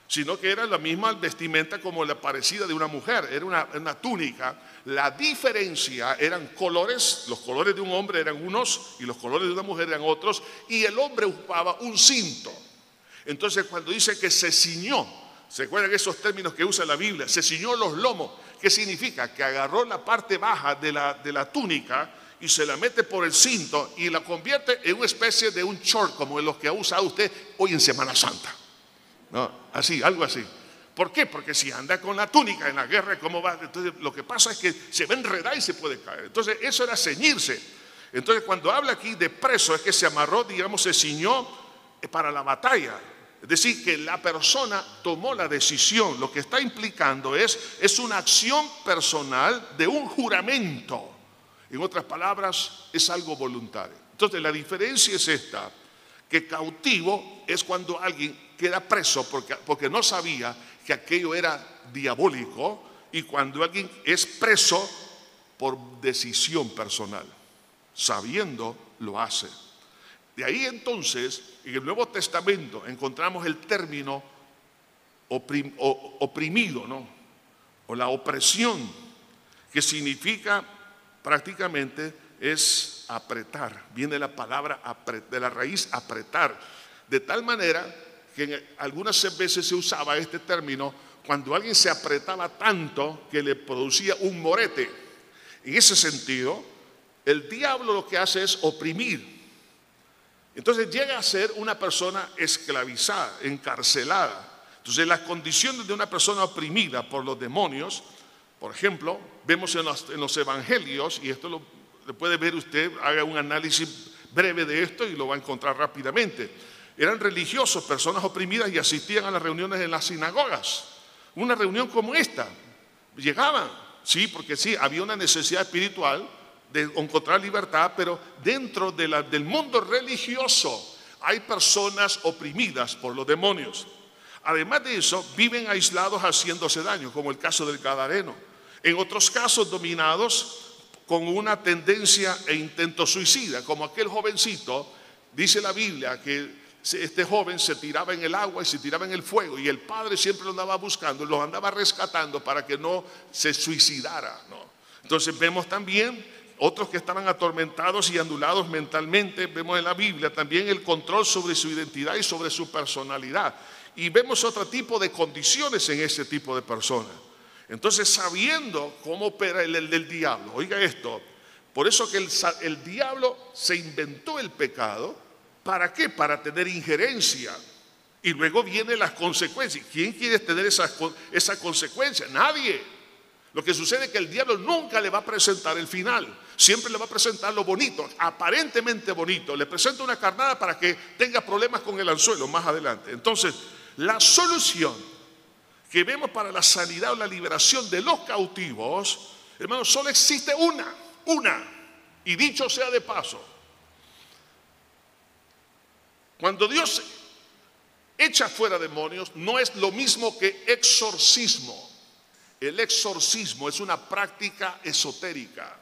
sino que era la misma vestimenta como la parecida de una mujer, era una, túnica. La diferencia eran colores, los colores de un hombre eran unos y los colores de una mujer eran otros, y el hombre ocupaba un cinto. Entonces cuando dice que se ciñó, ¿se acuerdan esos términos que usa la Biblia? Se ciñó los lomos, ¿qué significa? Que agarró la parte baja de la, de la túnica y se la mete por el cinto y la convierte en una especie de un short como los que ha usado usted hoy en Semana Santa. ¿No? Así, algo así. ¿Por qué? Porque si anda con la túnica en la guerra, ¿cómo va? Entonces lo que pasa es que se va a enredar y se puede caer. Entonces eso era ceñirse. Entonces cuando habla aquí de preso es que se amarró, digamos, se ciñó para la batalla. Es decir, que la persona tomó la decisión. Lo que está implicando es, es una acción personal de un juramento. En otras palabras, es algo voluntario. Entonces, la diferencia es esta, que cautivo es cuando alguien queda preso porque, no sabía que aquello era diabólico y cuando alguien es preso por decisión personal, sabiendo lo hace. De ahí entonces, en el Nuevo Testamento encontramos el término oprimido, ¿no? O la opresión, que significa prácticamente es apretar. Viene la palabra de la raíz apretar. De tal manera que algunas veces se usaba este término cuando alguien se apretaba tanto que le producía un morete. En ese sentido, el diablo lo que hace es oprimir. Entonces llega a ser una persona esclavizada, encarcelada. Entonces las condiciones de una persona oprimida por los demonios por ejemplo, vemos en los, evangelios, y esto lo, puede ver usted, haga un análisis breve de esto y lo va a encontrar rápidamente. Eran religiosos, personas oprimidas y asistían a las reuniones en las sinagogas. Una reunión como esta. Llegaban, sí, porque sí, había una necesidad espiritual de encontrar libertad, pero dentro del mundo religioso hay personas oprimidas por los demonios. Además de eso, viven aislados haciéndose daño, como el caso del Gadareno. En otros casos dominados con una tendencia e intento suicida, como aquel jovencito, dice la Biblia que este joven se tiraba en el agua y se tiraba en el fuego y el padre siempre lo andaba buscando, lo andaba rescatando para que no se suicidara. Entonces vemos también otros que estaban atormentados y anulados mentalmente, vemos en la Biblia también el control sobre su identidad y sobre su personalidad. Y vemos otro tipo de condiciones en ese tipo de personas. Entonces, sabiendo cómo opera el, del diablo, oiga esto, por eso que el, diablo se inventó el pecado, ¿para qué? Para tener injerencia. Y luego vienen las consecuencias. ¿Quién quiere tener esa, esa consecuencia? Nadie. Lo que sucede es que el diablo nunca le va a presentar el final. Siempre le va a presentar lo bonito, aparentemente bonito. Le presenta una carnada para que tenga problemas con el anzuelo más adelante. Entonces, la solución que vemos para la sanidad o la liberación de los cautivos, hermanos, solo existe una, una. Y dicho sea de paso, cuando Dios echa fuera demonios, no es lo mismo que exorcismo. El exorcismo es una práctica esotérica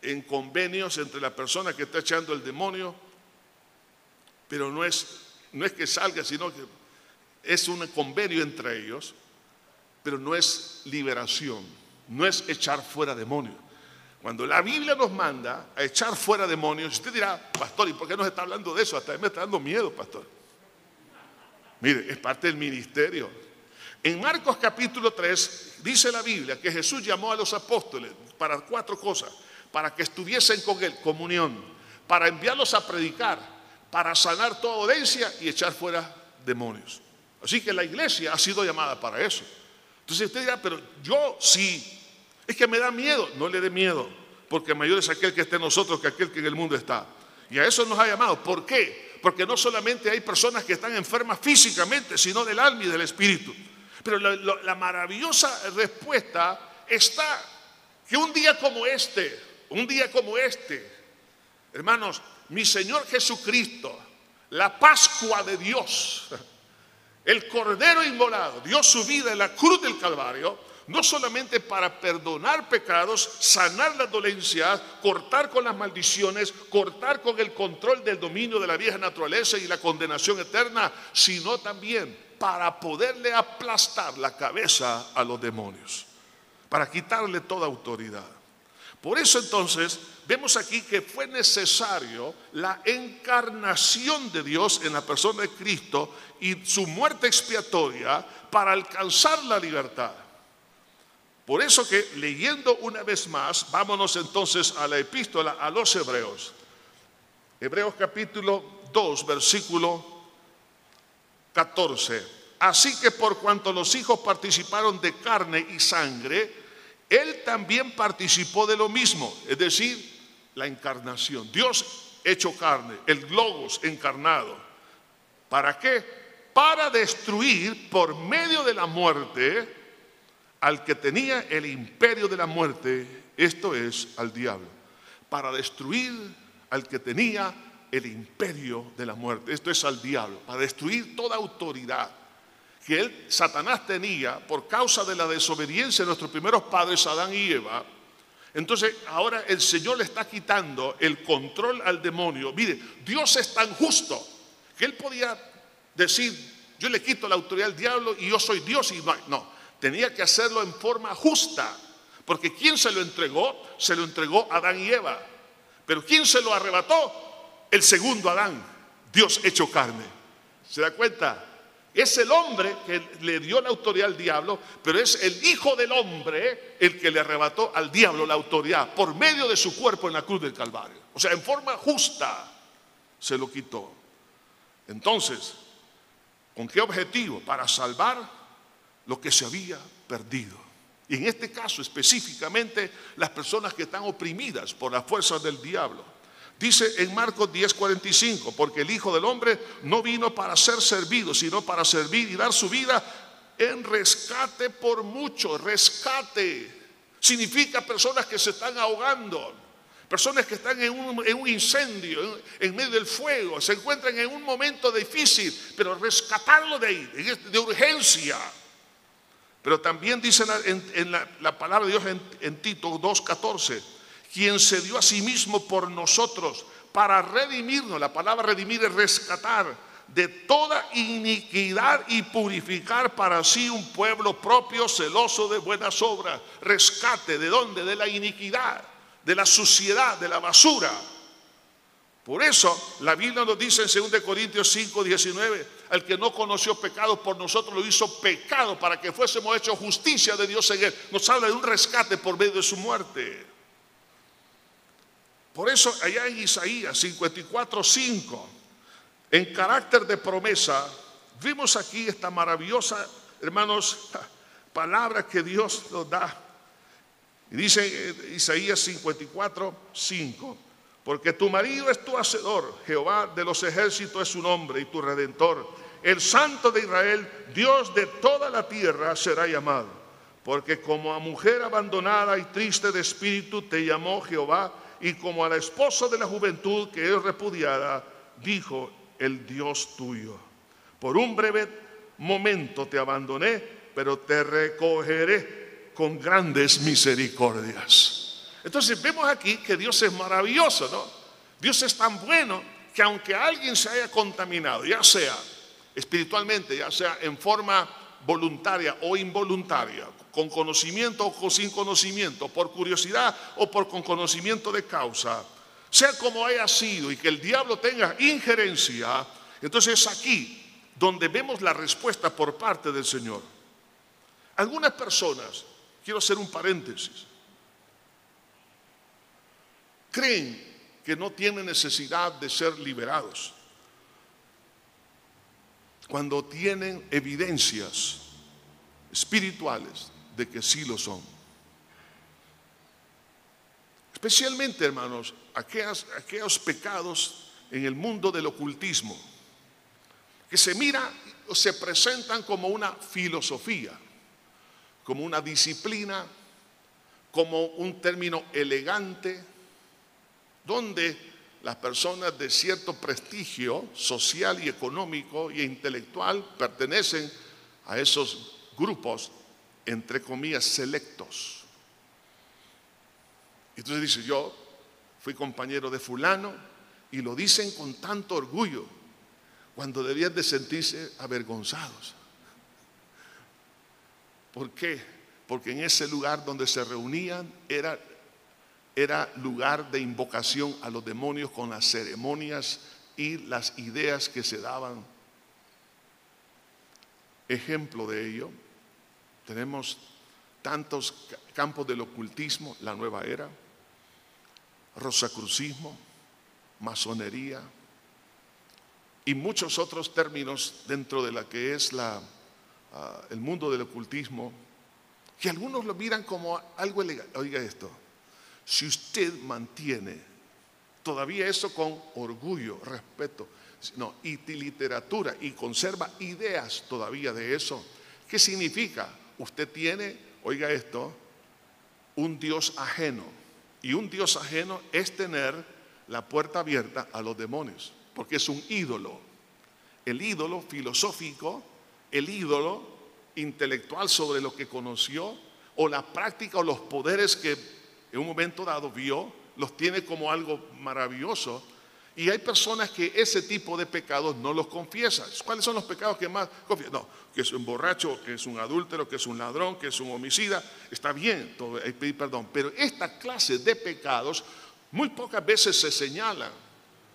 en convenios entre la persona que está echando el demonio, pero no es, no es que salga, sino que es un convenio entre ellos, pero no es liberación, no es echar fuera demonios. Cuando la Biblia nos manda a echar fuera demonios, usted dirá, pastor, ¿y por qué nos está hablando de eso? Hasta me está dando miedo, pastor. Mire, es parte del ministerio. En Marcos capítulo 3 dice la Biblia que Jesús llamó a los apóstoles para cuatro cosas, para que estuviesen con él, comunión, para enviarlos a predicar, para sanar toda dolencia y echar fuera demonios. Así que la iglesia ha sido llamada para eso. Entonces usted dirá, pero yo sí, es que me da miedo, no le dé miedo, porque mayor es aquel que esté en nosotros que aquel que en el mundo está. Y a eso nos ha llamado. ¿Por qué? Porque no solamente hay personas que están enfermas físicamente, sino del alma y del espíritu. Pero la, maravillosa respuesta está que un día como este, un día como este, hermanos, mi Señor Jesucristo, la Pascua de Dios, el Cordero inmolado, dio su vida en la cruz del Calvario, no solamente para perdonar pecados, sanar las dolencias, cortar con las maldiciones, cortar con el control del dominio de la vieja naturaleza y la condenación eterna, sino también para poderle aplastar la cabeza a los demonios, para quitarle toda autoridad. Por eso entonces vemos aquí que fue necesario la encarnación de Dios en la persona de Cristo y su muerte expiatoria para alcanzar la libertad. Por eso que leyendo una vez más, vámonos entonces a la epístola a los hebreos. Hebreos capítulo 2, versículo 14. Así que por cuanto los hijos participaron de carne y sangre, él también participó de lo mismo, es decir, la encarnación. Dios hecho carne, el logos encarnado. ¿Para qué? Para destruir por medio de la muerte al que tenía el imperio de la muerte, esto es al diablo, para destruir al que tenía el imperio de la muerte, esto es al diablo, para destruir toda autoridad que él, Satanás tenía por causa de la desobediencia de nuestros primeros padres, Adán y Eva. Entonces ahora el Señor le está quitando el control al demonio. Mire, Dios es tan justo que él podía decir, yo le quito la autoridad al diablo y yo soy Dios y no, no tenía que hacerlo en forma justa, porque ¿quién se lo entregó? Se lo entregó Adán y Eva. Pero ¿quién se lo arrebató? El segundo Adán, Dios hecho carne. ¿Se da cuenta? Es el hombre que le dio la autoridad al diablo, pero es el Hijo del Hombre el que le arrebató al diablo la autoridad por medio de su cuerpo en la cruz del Calvario. O sea, en forma justa se lo quitó. Entonces, ¿con qué objetivo? Para salvar lo que se había perdido. Y en este caso específicamente las personas que están oprimidas por las fuerzas del diablo. Dice en Marcos 10:45, porque el Hijo del Hombre no vino para ser servido, sino para servir y dar su vida en rescate por mucho. Rescate significa personas que se están ahogando, personas que están en un, incendio, en, medio del fuego, se encuentran en un momento difícil, pero rescatarlo de ahí, de urgencia. Pero también dice en, la, palabra de Dios en, en Tito 2.14, quien se dio a sí mismo por nosotros para redimirnos. La palabra redimir es rescatar de toda iniquidad y purificar para sí un pueblo propio celoso de buenas obras. Rescate, ¿de dónde? De la iniquidad, de la suciedad, de la basura. Por eso la Biblia nos dice en 2 Corintios 5, 19, al que no conoció pecado por nosotros lo hizo pecado para que fuésemos hechos justicia de Dios en él. Nos habla de un rescate por medio de su muerte. Por eso allá en Isaías 54, 5, en carácter de promesa, vimos aquí esta maravillosa, hermanos, palabra que Dios nos da. Y dice Isaías 54, 5 porque tu marido es tu hacedor, Jehová de los ejércitos es su nombre y tu redentor. El santo de Israel, Dios de toda la tierra, será llamado. Porque como a mujer abandonada y triste de espíritu te llamó Jehová, y como a la esposa de la juventud que es repudiada, dijo el Dios tuyo. Por un breve momento te abandoné, pero te recogeré con grandes misericordias. Entonces vemos aquí que Dios es maravilloso, ¿no? Dios es tan bueno que aunque alguien se haya contaminado, ya sea espiritualmente, ya sea en forma voluntaria o involuntaria, con conocimiento o sin conocimiento, por curiosidad o por con conocimiento de causa, sea como haya sido y que el diablo tenga injerencia, entonces es aquí donde vemos la respuesta por parte del Señor. Algunas personas, quiero hacer un paréntesis, creen que no tienen necesidad de ser liberados. Cuando tienen evidencias espirituales de que sí lo son. Especialmente, hermanos, aquellos, aquellos pecados en el mundo del ocultismo, que se mira o se presentan como una filosofía, como una disciplina, como un término elegante, donde las personas de cierto prestigio social y económico e intelectual pertenecen a esos grupos, entre comillas, selectos. Entonces dice, yo fui compañero de fulano y lo dicen con tanto orgullo cuando debían de sentirse avergonzados. ¿Por qué? Porque en ese lugar donde se reunían era, era lugar de invocación a los demonios con las ceremonias y las ideas que se daban. Ejemplo de ello, tenemos tantos campos del ocultismo, la nueva era, rosacrucismo, masonería y muchos otros términos dentro de la que es la, ah, el mundo del ocultismo, que algunos lo miran como algo ilegal. Oiga esto, si usted mantiene todavía eso con orgullo, respeto, no, y literatura y conserva ideas todavía de eso, ¿qué significa? Usted tiene, oiga esto, un Dios ajeno. Y un Dios ajeno es tener la puerta abierta a los demonios, porque es un ídolo. El ídolo filosófico, el ídolo intelectual sobre lo que conoció, o la práctica o los poderes que en un momento dado vio, los tiene como algo maravilloso y hay personas que ese tipo de pecados no los confiesan. ¿Cuáles son los pecados que más confiesan? No, que es un borracho, que es un adúltero, que es un ladrón, que es un homicida. Está bien, hay pedir perdón. Pero esta clase de pecados muy pocas veces se señalan.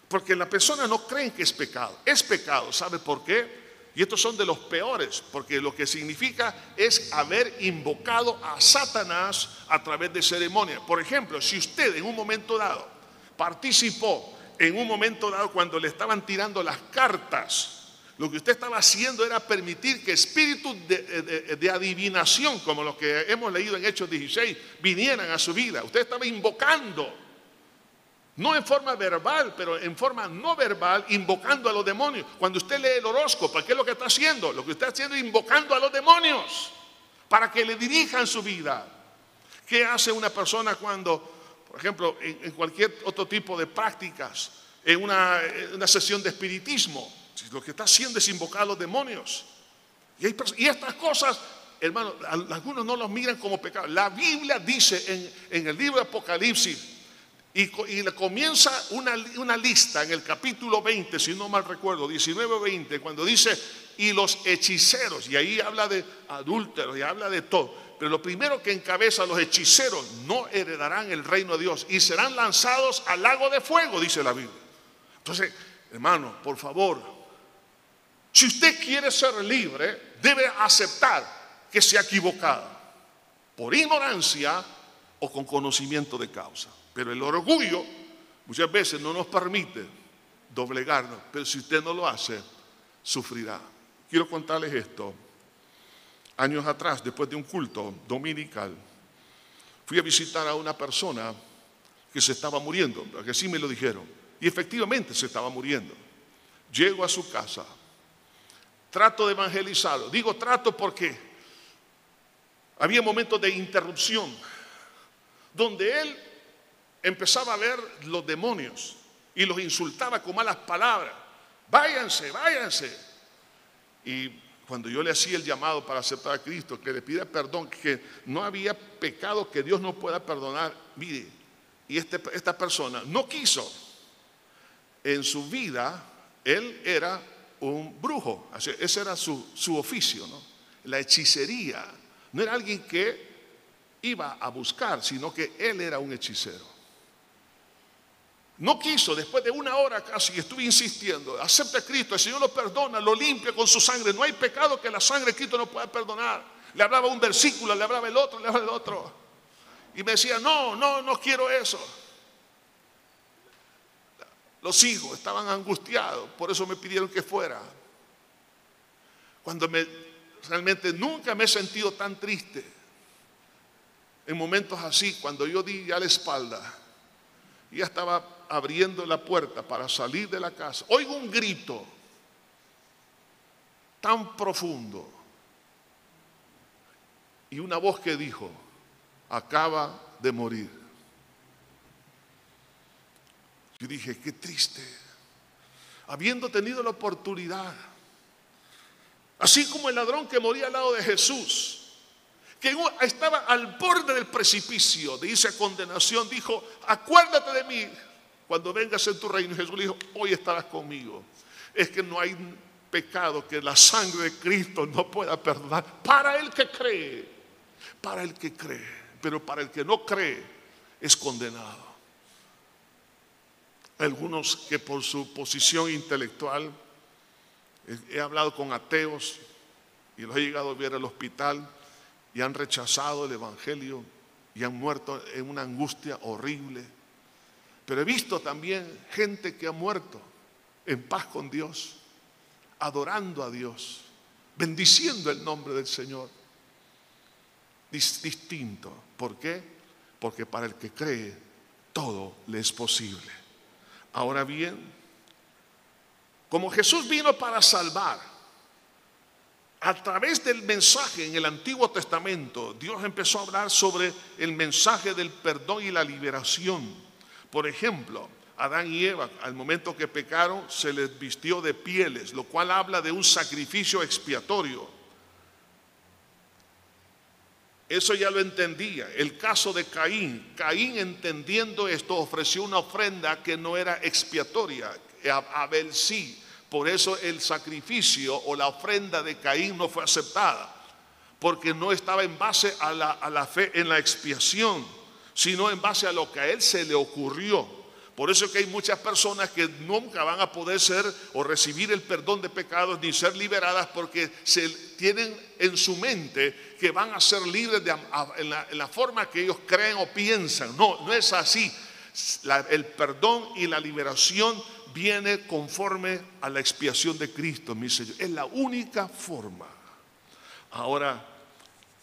Porque la persona no creen que es pecado. Es pecado, ¿sabe por qué? Y estos son de los peores, porque lo que significa es haber invocado a Satanás a través de ceremonias. Por ejemplo, si usted en un momento dado participó en un momento dado cuando le estaban tirando las cartas, lo que usted estaba haciendo era permitir que espíritus de, adivinación, como los que hemos leído en Hechos 16, vinieran a su vida. Usted estaba invocando, no en forma verbal, pero en forma no verbal, invocando a los demonios. Cuando usted lee el horóscopo, ¿qué es lo que está haciendo? Lo que está haciendo es invocando a los demonios para que le dirijan su vida. ¿Qué hace una persona cuando por ejemplo, en, cualquier otro tipo de prácticas, en una, sesión de espiritismo, lo que está haciendo es invocar a los demonios. Y, estas cosas, hermano, algunos no los miran como pecado. La Biblia dice en, el libro de Apocalipsis, y, comienza una, una, lista en el capítulo 20, si no mal recuerdo, 19-20, cuando dice, y los hechiceros, y ahí habla de adúlteros, y habla de todo. Pero lo primero que encabeza los hechiceros no heredarán el reino de Dios y serán lanzados al lago de fuego, dice la Biblia. Entonces, hermano, por favor, si usted quiere ser libre, debe aceptar que se ha equivocado por ignorancia o con conocimiento de causa. Pero el orgullo muchas veces no nos permite doblegarnos, pero si usted no lo hace, sufrirá. Quiero contarles esto años atrás, después de un culto dominical, fui a visitar a una persona que se estaba muriendo, porque así me lo dijeron, y efectivamente se estaba muriendo. Llego a su casa, trato de evangelizarlo, digo trato porque había momentos de interrupción, donde él empezaba a ver los demonios y los insultaba con malas palabras. Váyanse, váyanse. Y cuando yo le hacía el llamado para aceptar a Cristo, que le pida perdón, que no había pecado que Dios no pueda perdonar, mire, y este, esta persona no quiso. En su vida, él era un brujo, ese era su, su oficio, ¿no? la hechicería. No era alguien que iba a buscar, sino que él era un hechicero. No quiso, después de una hora casi, estuve insistiendo, acepta a Cristo, el Señor lo perdona, lo limpia con su sangre. No hay pecado que la sangre de Cristo no pueda perdonar. Le hablaba un versículo, le hablaba el otro, le hablaba el otro. Y me decía, no, no, no quiero eso. los hijos estaban angustiados, por eso me pidieron que fuera. Cuando me, realmente nunca me he sentido tan triste. En momentos así, cuando yo di ya la espalda, ya estaba abriendo la puerta para salir de la casa, oigo un grito tan profundo y una voz que dijo, acaba de morir. Yo dije, qué triste, habiendo tenido la oportunidad, así como el ladrón que moría al lado de Jesús, que estaba al borde del precipicio a condenación, dijo, acuérdate de mí cuando vengas en tu reino. Jesús le dijo, hoy estarás conmigo. Es que no hay pecado que la sangre de Cristo no pueda perdonar para el que cree, para el que cree, pero para el que no cree es condenado. Algunos que por su posición intelectual, he hablado con ateos y los he llegado a ver al hospital, y han rechazado el Evangelio y han muerto en una angustia horrible. Pero he visto también gente que ha muerto en paz con Dios, adorando a Dios, bendiciendo el nombre del Señor. distinto. ¿Por qué? Porque para el que cree todo le es posible. Ahora bien, como Jesús vino para salvar, a través del mensaje en el Antiguo Testamento, Dios empezó a hablar sobre el mensaje del perdón y la liberación. Por ejemplo, Adán y Eva, al momento que pecaron, se les vistió de pieles, lo cual habla de un sacrificio expiatorio. Eso ya lo entendía. El caso de Caín, Caín entendiendo esto ofreció una ofrenda que no era expiatoria. Abel sí, por eso el sacrificio o la ofrenda de Caín no fue aceptada, porque no estaba en base a la, fe en la expiación, sino en base a lo que a él se le ocurrió. Por eso es que hay muchas personas que nunca van a poder ser o recibir el perdón de pecados ni ser liberadas porque se tienen en su mente que van a ser libres en, la, forma que ellos creen o piensan. No, no es así. el perdón y la liberación viene conforme a la expiación de Cristo, mi Señor. Es la única forma. Ahora,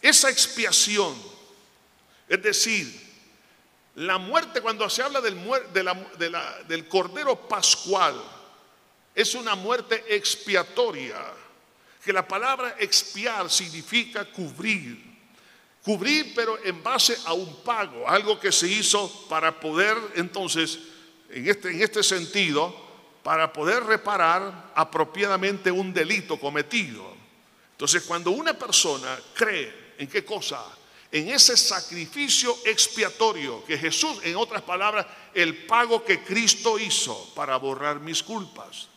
esa expiación, es decir, la muerte, cuando se habla del, del Cordero Pascual, es una muerte expiatoria, que la palabra expiar significa cubrir. Cubrir, pero en base a un pago, algo que se hizo para poder entonces en este, en este sentido para poder reparar apropiadamente un delito cometido. Entonces, cuando una persona cree en qué cosa, en ese sacrificio expiatorio que Jesús, en otras palabras, el pago que Cristo hizo para borrar mis culpas.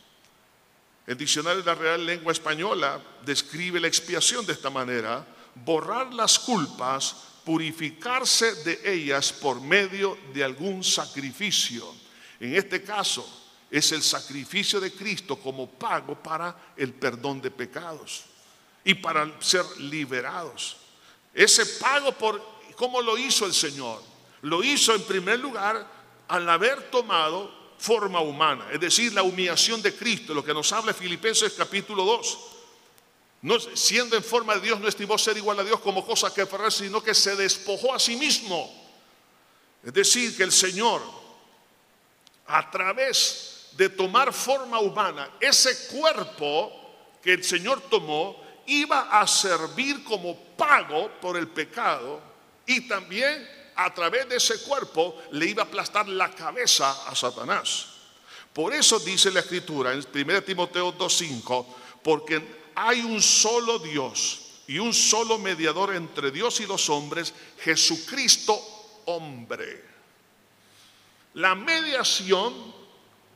El diccionario de la Real Lengua Española describe la expiación de esta manera, borrar las culpas, purificarse de ellas por medio de algún sacrificio. En este caso es el sacrificio de Cristo como pago para el perdón de pecados y para ser liberados. Ese pago por, ¿cómo lo hizo el Señor? Lo hizo en primer lugar al haber tomado forma humana, es decir, la humillación de Cristo, lo que nos habla Filipenses capítulo 2. No, siendo en forma de Dios, no estimó ser igual a Dios como cosa que aferrarse, sino que se despojó a sí mismo. Es decir, que el Señor a través de tomar forma humana, ese cuerpo que el Señor tomó iba a servir como pago por el pecado y también a través de ese cuerpo le iba a aplastar la cabeza a Satanás. Por eso dice la escritura en 1 Timoteo 2.5, porque hay un solo Dios y un solo mediador entre Dios y los hombres, Jesucristo hombre. La mediación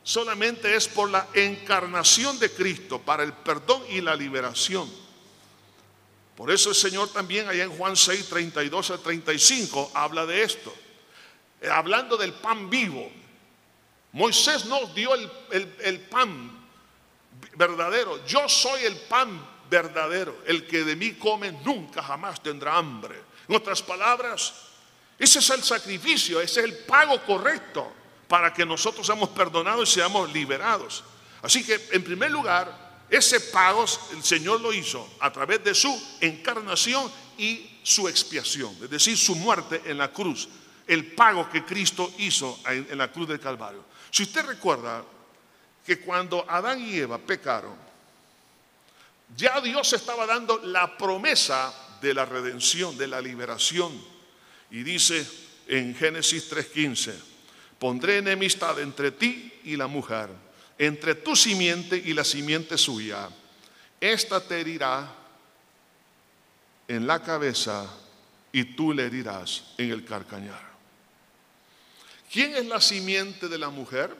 solamente es por la encarnación de Cristo para el perdón y la liberación. Por eso el Señor también allá en Juan 6, 32 al 35 habla de esto. Eh, hablando del pan vivo. Moisés nos dio el, el pan verdadero. Yo soy el pan verdadero. El que de mí come nunca jamás tendrá hambre. En otras palabras, ese es el sacrificio, ese es el pago correcto para que nosotros seamos perdonados y seamos liberados. Así que, en primer lugar, ese pago el Señor lo hizo a través de su encarnación y su expiación, es decir, su muerte en la cruz, el pago que Cristo hizo en la cruz del Calvario. Si usted recuerda que cuando Adán y Eva pecaron, ya Dios estaba dando la promesa de la redención, de la liberación. Y dice en Génesis 3:15, pondré enemistad entre ti y la mujer, entre tu simiente y la simiente suya. Esta te herirá en la cabeza y tú le herirás en el carcañar. ¿Quién es la simiente de la mujer?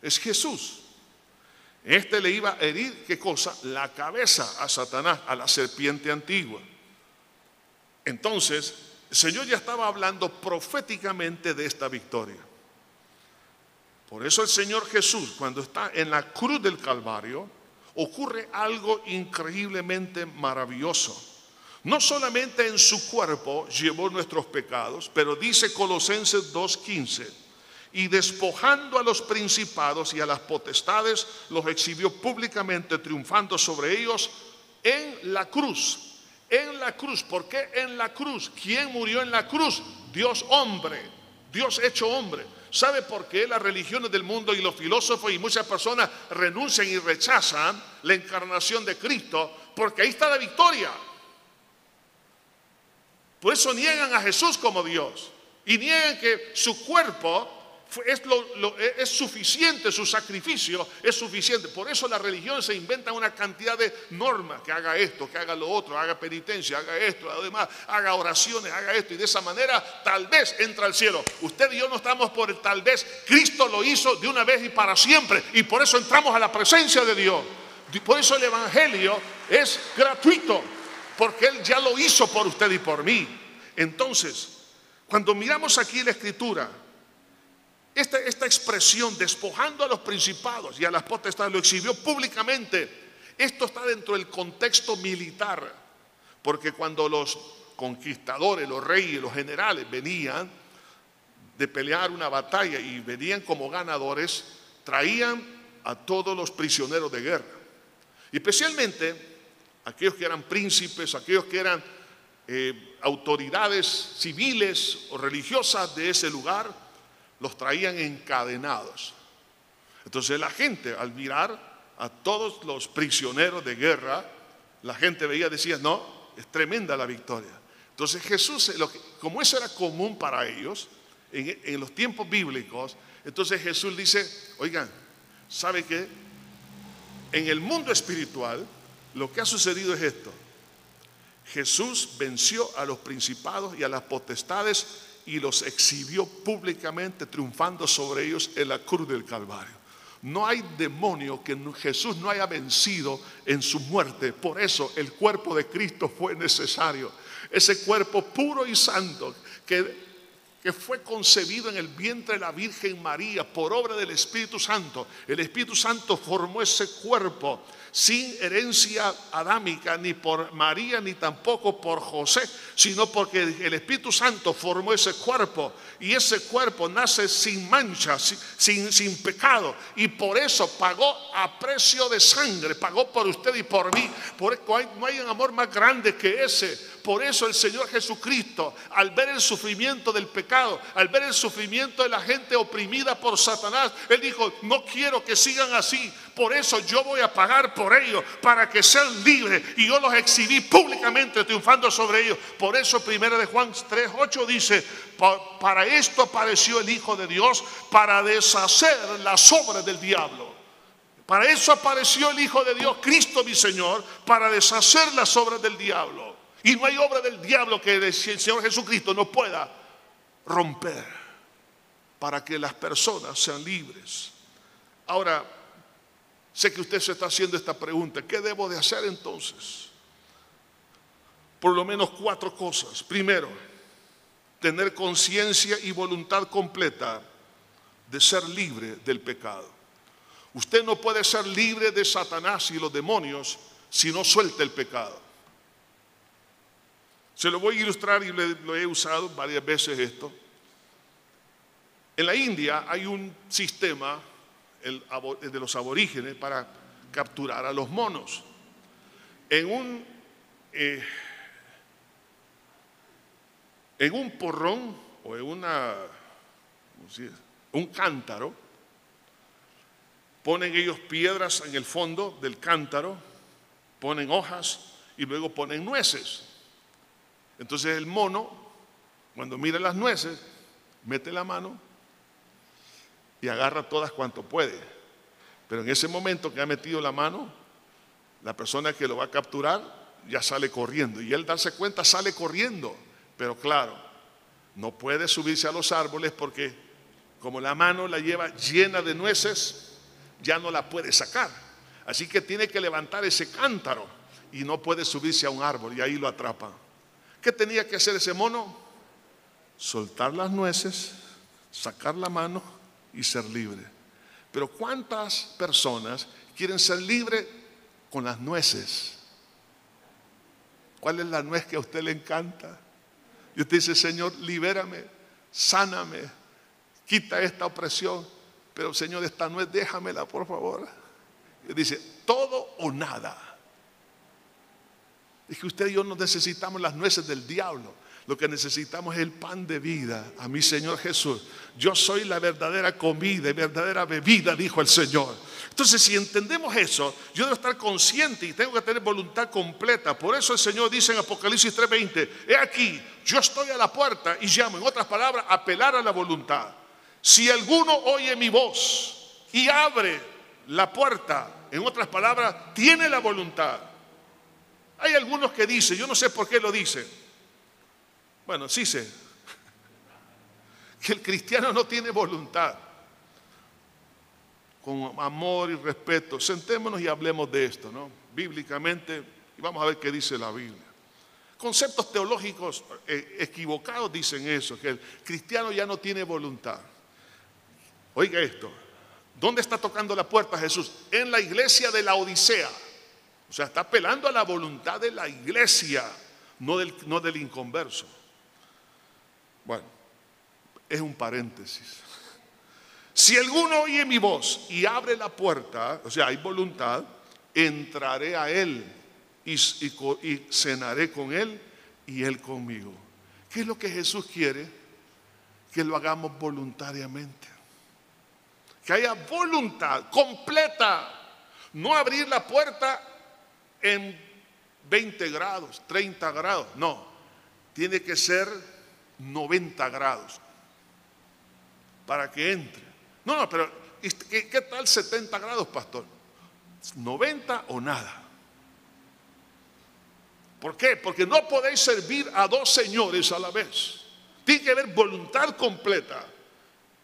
Es Jesús. Este le iba a herir, ¿qué cosa? La cabeza a Satanás, a la serpiente antigua. Entonces, el Señor ya estaba hablando proféticamente de esta victoria. Por eso el Señor Jesús, cuando está en la cruz del Calvario, ocurre algo increíblemente maravilloso. No solamente en su cuerpo llevó nuestros pecados, pero dice Colosenses 2.15, y despojando a los principados y a las potestades, los exhibió públicamente, triunfando sobre ellos en la cruz. En la cruz, ¿por qué en la cruz? ¿Quién murió en la cruz? Dios hombre, Dios hecho hombre. ¿Sabe por qué las religiones del mundo y los filósofos y muchas personas renuncian y rechazan la encarnación de Cristo? Porque ahí está la victoria. Por eso niegan a Jesús como Dios y niegan que su cuerpo es, es, suficiente, su sacrificio es suficiente. Por eso la religión se inventa una cantidad de normas, que haga esto, que haga lo otro, haga penitencia, haga esto, además haga oraciones, haga esto. Y de esa manera tal vez entra al cielo. Usted y yo no estamos por el tal vez. Cristo lo hizo de una vez y para siempre. Y por eso entramos a la presencia de Dios. Por eso el Evangelio es gratuito. Porque Él ya lo hizo por usted y por mí. Entonces, cuando miramos aquí la escritura, esta, expresión, despojando a los principados y a las potestades, lo exhibió públicamente. Esto está dentro del contexto militar, porque cuando los conquistadores, los reyes, los generales venían de pelear una batalla y venían como ganadores, traían a todos los prisioneros de guerra. Especialmente aquellos que eran príncipes, aquellos que eran eh, autoridades civiles o religiosas de ese lugar, los traían encadenados. Entonces la gente al mirar a todos los prisioneros de guerra, la gente veía, decía, no, es tremenda la victoria. Entonces Jesús, como eso era común para ellos, en, los tiempos bíblicos, entonces Jesús dice, oigan, ¿sabe qué? En el mundo espiritual, lo que ha sucedido es esto. Jesús venció a los principados y a las potestades y los exhibió públicamente triunfando sobre ellos en la cruz del Calvario. No hay demonio que Jesús no haya vencido en su muerte. Por eso el cuerpo de Cristo fue necesario. Ese cuerpo puro y santo que, que fue concebido en el vientre de la Virgen María por obra del Espíritu Santo. El Espíritu Santo formó ese cuerpo sin herencia adámica, ni por María, ni tampoco por José, sino porque el Espíritu Santo formó ese cuerpo y ese cuerpo nace sin mancha, sin, sin pecado, y por eso pagó a precio de sangre, pagó por usted y por mí. Por, no hay un amor más grande que ese por eso el Señor Jesucristo, al ver el sufrimiento del pecado, al ver el sufrimiento de la gente oprimida por Satanás, Él dijo, no quiero que sigan así. Por eso yo voy a pagar por ellos, para que sean libres. Y yo los exhibí públicamente, triunfando sobre ellos. Por eso primero de Juan 3.8 dice, para esto apareció el Hijo de Dios, para deshacer las obras del diablo. Para eso apareció el Hijo de Dios, Cristo mi Señor, para deshacer las obras del diablo. Y no hay obra del diablo que el Señor Jesucristo no pueda romper para que las personas sean libres. Ahora, sé que usted se está haciendo esta pregunta, ¿qué debo de hacer entonces? Por lo menos cuatro cosas. Primero, tener conciencia y voluntad completa de ser libre del pecado. Usted no puede ser libre de Satanás y los demonios si no suelta el pecado. Se lo voy a ilustrar y lo he usado varias veces esto. En la India hay un sistema de los aborígenes para capturar a los monos. En un, eh, en un porrón o en una, un cántaro, ponen ellos piedras en el fondo del cántaro, ponen hojas y luego ponen nueces. Entonces el mono, cuando mira las nueces, mete la mano y agarra todas cuanto puede. Pero en ese momento que ha metido la mano, la persona que lo va a capturar ya sale corriendo. Y él darse cuenta sale corriendo. Pero claro, no puede subirse a los árboles porque como la mano la lleva llena de nueces, ya no la puede sacar. Así que tiene que levantar ese cántaro y no puede subirse a un árbol y ahí lo atrapa. ¿Qué tenía que hacer ese mono? Soltar las nueces, sacar la mano y ser libre. Pero ¿cuántas personas quieren ser libres con las nueces? ¿Cuál es la nuez que a usted le encanta? Y usted dice, Señor, libérame, sáname, quita esta opresión. Pero Señor, esta nuez déjamela, por favor. Y dice, todo o nada. Es que usted y yo no necesitamos las nueces del diablo. Lo que necesitamos es el pan de vida. A mi Señor Jesús. Yo soy la verdadera comida y verdadera bebida, dijo el Señor. Entonces, si entendemos eso, yo debo estar consciente y tengo que tener voluntad completa. Por eso el Señor dice en Apocalipsis 3:20, he aquí, yo estoy a la puerta y llamo, en otras palabras, apelar a la voluntad. Si alguno oye mi voz y abre la puerta, en otras palabras, tiene la voluntad. Hay algunos que dicen, yo no sé por qué lo dicen. Bueno, sí sé que el cristiano no tiene voluntad. Con amor y respeto, sentémonos y hablemos de esto, ¿no? Bíblicamente, y vamos a ver qué dice la Biblia. Conceptos teológicos eh, equivocados dicen eso, que el cristiano ya no tiene voluntad. Oiga esto, ¿dónde está tocando la puerta Jesús? En la iglesia de la Odisea. O sea, está apelando a la voluntad de la iglesia, no del, no del inconverso. Bueno, es un paréntesis. Si alguno oye mi voz y abre la puerta, o sea, hay voluntad, entraré a él y, y, cenaré con él y él conmigo. ¿Qué es lo que Jesús quiere? Que lo hagamos voluntariamente que haya voluntad completa, no abrir la puerta en 20 grados, 30 grados, no, tiene que ser 90 grados para que entre. No, no, pero ¿qué, tal 70 grados, pastor? 90 o nada. ¿Por qué? Porque no podéis servir a dos señores a la vez. Tiene que haber voluntad completa.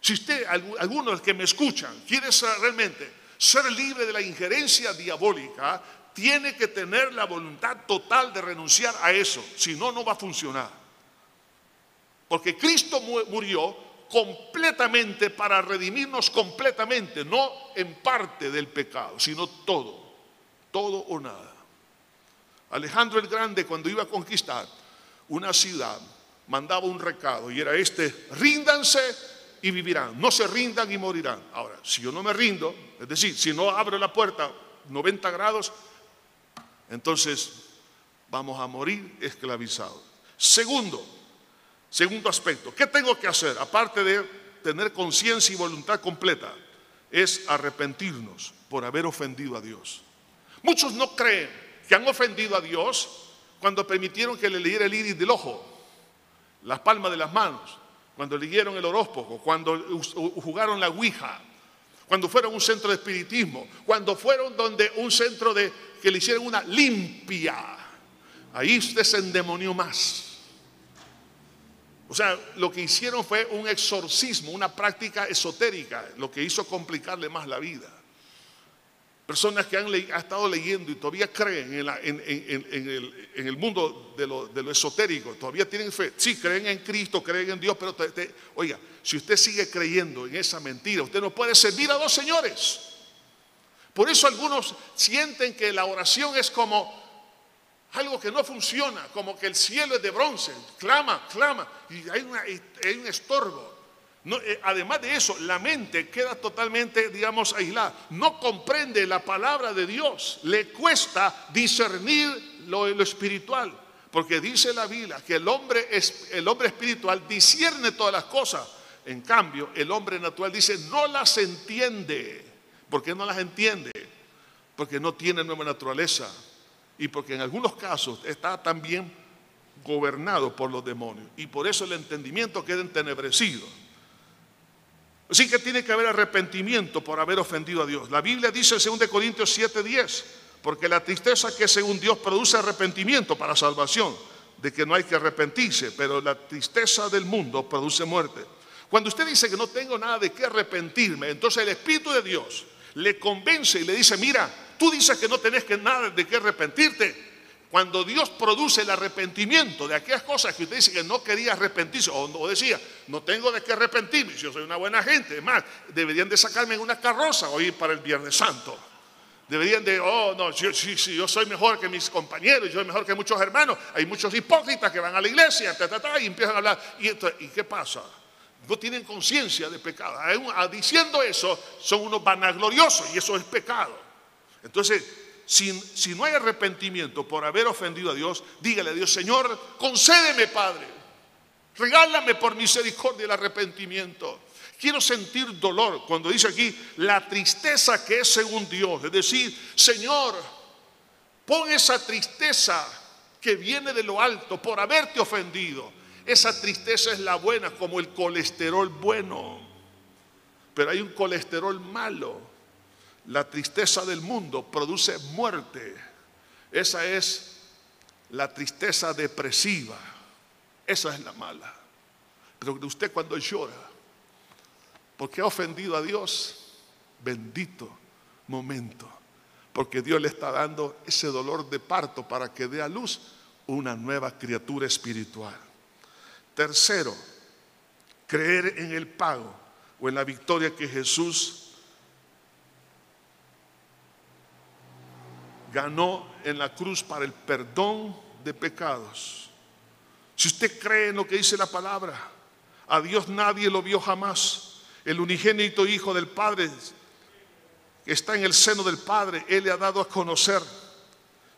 Si usted, alguno de los que me escuchan, quiere realmente ser libre de la injerencia diabólica, tiene que tener la voluntad total de renunciar a eso, si no, no va a funcionar. Porque Cristo murió completamente para redimirnos completamente, no en parte del pecado, sino todo, todo o nada. Alejandro el Grande cuando iba a conquistar una ciudad, mandaba un recado y era este, ríndanse y vivirán. No se rindan y morirán. Ahora, si yo no me rindo, es decir, si no abro la puerta 90 grados, entonces vamos a morir esclavizados. Segundo, segundo aspecto, ¿qué tengo que hacer? Aparte de tener conciencia y voluntad completa, es arrepentirnos por haber ofendido a Dios. Muchos no creen que han ofendido a Dios cuando permitieron que le leyera el iris del ojo, las palmas de las manos, cuando leyeron el horóscopo, cuando jugaron la Ouija, cuando fueron a un centro de espiritismo, cuando fueron donde un centro de que le hicieron una limpia. Ahí usted se endemonió más. O sea, lo que hicieron fue un exorcismo, una práctica esotérica, lo que hizo complicarle más la vida. Personas que han, estado leyendo y todavía creen en, el, mundo de lo, esotérico, todavía tienen fe. Sí, creen en Cristo, creen en Dios, pero oiga, si usted sigue creyendo en esa mentira, usted no puede servir a dos señores. Por eso algunos sienten que la oración es como algo que no funciona, como que el cielo es de bronce, clama, clama, y hay, hay un estorbo. Eh, además de eso, la mente queda totalmente, digamos, aislada. No comprende la palabra de Dios. Le cuesta discernir lo, espiritual. Porque dice la Biblia que el hombre, es, el hombre espiritual discierne todas las cosas. En cambio, el hombre natural dice, no las entiende. ¿Por qué no las entiende? Porque no tiene nueva naturaleza. Y porque en algunos casos está también gobernado por los demonios. Y por eso el entendimiento queda entenebrecido. Así que tiene que haber arrepentimiento por haber ofendido a Dios. La Biblia dice en 2 Corintios 7:10, porque la tristeza que según Dios produce arrepentimiento para salvación, de que no hay que arrepentirse, pero la tristeza del mundo produce muerte. Cuando usted dice que no tengo nada de qué arrepentirme, entonces el Espíritu de Dios le convence y le dice, mira, tú dices que no tenés nada de qué arrepentirte, cuando Dios produce el arrepentimiento de aquellas cosas que usted dice que no quería arrepentirse, o, decía, no tengo de qué arrepentirme, yo soy una buena gente, es deberían de sacarme en una carroza ir para el Viernes Santo. Deberían de, oh, no, yo, yo soy mejor que mis compañeros, yo soy mejor que muchos hermanos. Hay muchos hipócritas que van a la iglesia y empiezan a hablar. ¿Y, ¿Y qué pasa? No tienen conciencia de pecado. Diciendo eso, son unos vanagloriosos y eso es pecado. Entonces, si, no hay arrepentimiento por haber ofendido a Dios, dígale a Dios, Señor, concédeme, Padre, regálame por misericordia el arrepentimiento. Quiero sentir dolor cuando dice aquí la tristeza que es según Dios. Es decir, Señor, pon esa tristeza que viene de lo alto por haberte ofendido. Esa tristeza es la buena como el colesterol bueno. Pero hay un colesterol malo la tristeza del mundo produce muerte. Esa es la tristeza depresiva. Esa es la mala. Pero usted cuando llora, porque ha ofendido a Dios, bendito momento. Porque Dios le está dando ese dolor de parto para que dé a luz una nueva criatura espiritual. Tercero, creer en el pago o en la victoria que Jesús ganó en la cruz para el perdón de pecados. Si usted cree en lo que dice la palabra, a Dios nadie lo vio jamás. El unigénito Hijo del Padre que está en el seno del Padre, Él le ha dado a conocer,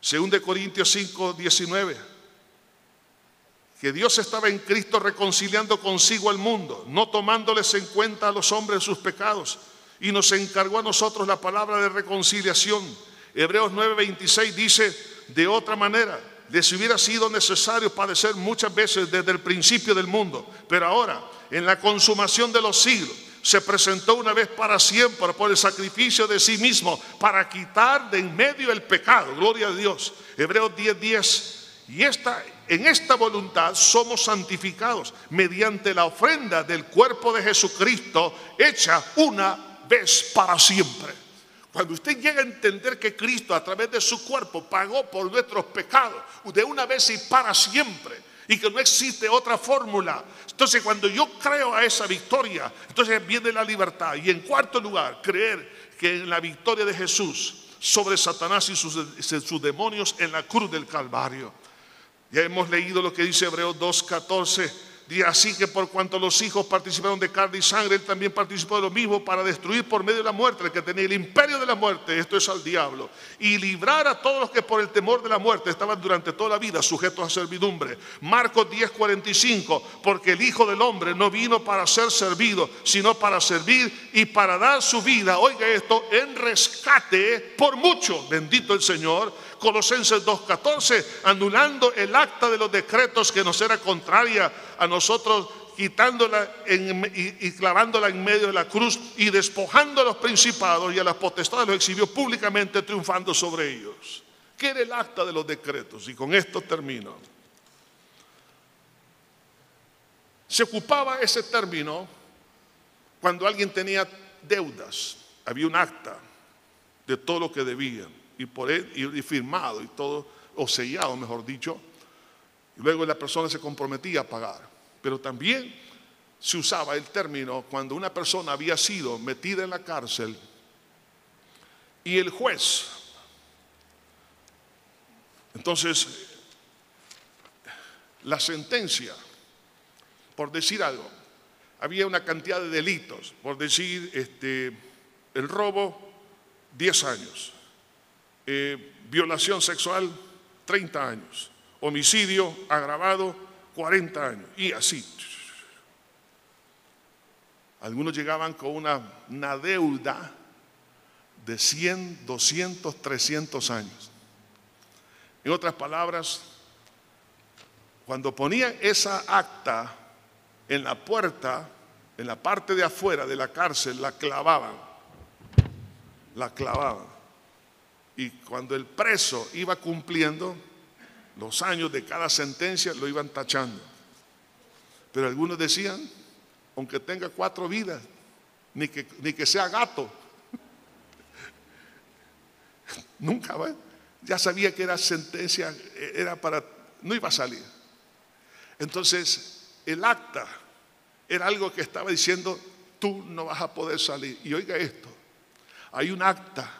según de Corintios 5, 19, que Dios estaba en Cristo reconciliando consigo al mundo, no tomándoles en cuenta a los hombres sus pecados, y nos encargó a nosotros la palabra de reconciliación Hebreos 9:26 dice, de otra manera, les hubiera sido necesario padecer muchas veces desde el principio del mundo, pero ahora, en la consumación de los siglos, se presentó una vez para siempre por el sacrificio de sí mismo para quitar de en medio el pecado. Gloria a Dios. Hebreos 10:10. Y esta, en esta voluntad somos santificados mediante la ofrenda del cuerpo de Jesucristo hecha una vez para siempre. Cuando usted llega a entender que Cristo a través de su cuerpo pagó por nuestros pecados de una vez y para siempre y que no existe otra fórmula. Entonces cuando yo creo a esa victoria, entonces viene la libertad. Y en cuarto lugar, creer que en la victoria de Jesús sobre Satanás y sus, demonios en la cruz del Calvario. Ya hemos leído lo que dice Hebreos 2.14 así que por cuanto los hijos participaron de carne y sangre, él también participó de lo mismo para destruir por medio de la muerte el que tenía el imperio de la muerte, esto es al diablo, y librar a todos los que por el temor de la muerte estaban durante toda la vida sujetos a servidumbre. Marcos 10:45, porque el Hijo del Hombre no vino para ser servido, sino para servir y para dar su vida, oiga esto, en rescate por mucho, bendito el Señor Colosenses 2.14, anulando el acta de los decretos que nos era contraria a nosotros, quitándola y, clavándola en medio de la cruz y despojando a los principados y a las potestades, los exhibió públicamente triunfando sobre ellos. ¿Qué era el acta de los decretos? Y con esto termino. Se ocupaba ese término cuando alguien tenía deudas. Había un acta de todo lo que debían y por él y firmado y todo, o sellado, mejor dicho. Y luego la persona se comprometía a pagar. Pero también se usaba el término cuando una persona había sido metida en la cárcel y el juez, entonces, la sentencia, por decir algo, había una cantidad de delitos, por decir, este, el robo, 10 años, eh, violación sexual, 30 años, homicidio agravado, 40 años, y así. Algunos llegaban con una, una deuda de 100, 200, 300 años. En otras palabras, cuando ponían esa acta en la puerta, en la parte de afuera de la cárcel, la clavaban. La clavaban. Y cuando el preso iba cumpliendo los años de cada sentencia, lo iban tachando. Pero algunos decían, aunque tenga cuatro vidas, ni que, ni que sea gato. Nunca, ¿va? ya sabía que era sentencia, era para, no iba a salir. Entonces, el acta era algo que estaba diciendo, tú no vas a poder salir. Y oiga esto, hay un acta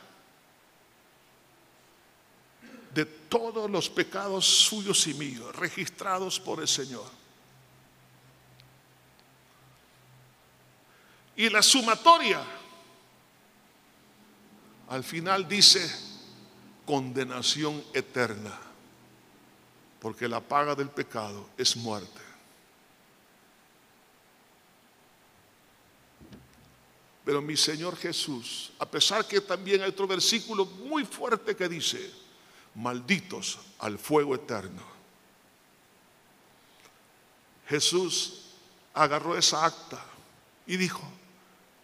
de todos los pecados suyos y míos, registrados por el Señor. Y la sumatoria al final dice condenación eterna, porque la paga del pecado es muerte. Pero mi Señor Jesús, a pesar que también hay otro versículo muy fuerte que dice, malditos al fuego eterno. Jesús agarró esa acta y dijo,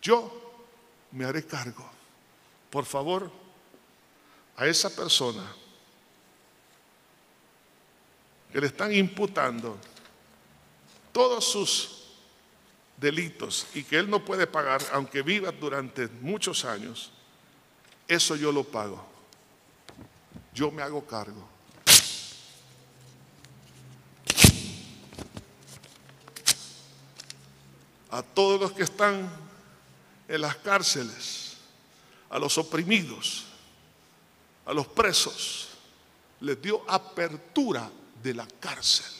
yo me haré cargo. Por favor, a esa persona que le están imputando todos sus delitos y que él no puede pagar, aunque viva durante muchos años, eso yo lo pago. Yo me hago cargo. A todos los que están en las cárceles, a los oprimidos, a los presos, les dio apertura de la cárcel.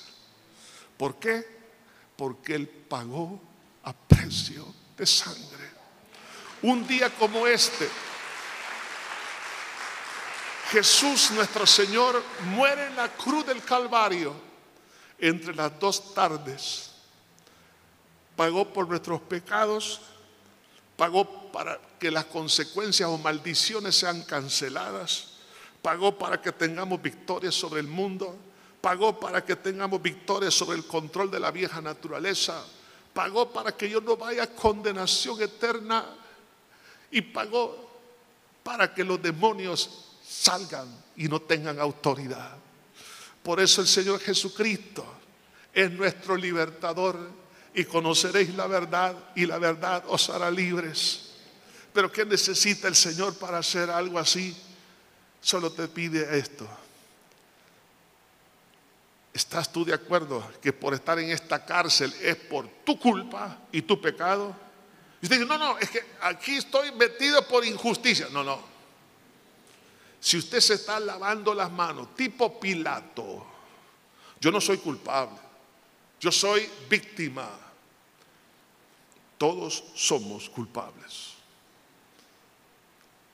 ¿Por qué? Porque Él pagó a precio de sangre. Un día como este, Jesús nuestro Señor muere en la cruz del Calvario entre las dos tardes. Pagó por nuestros pecados, pagó para que las consecuencias o maldiciones sean canceladas, pagó para que tengamos victoria sobre el mundo, pagó para que tengamos victoria sobre el control de la vieja naturaleza, pagó para que yo no vaya a condenación eterna y pagó para que los demonios salgan y no tengan autoridad. Por eso el Señor Jesucristo es nuestro libertador y conoceréis la verdad y la verdad os hará libres. Pero ¿qué necesita el Señor para hacer algo así? Solo te pide esto ¿Estás tú de acuerdo que por estar en esta cárcel es por tu culpa y tu pecado? Y usted dice, no, no, es que aquí estoy metido por injusticia. No, no. Si usted se está lavando las manos, tipo Pilato, yo no soy culpable, yo soy víctima. Todos somos culpables.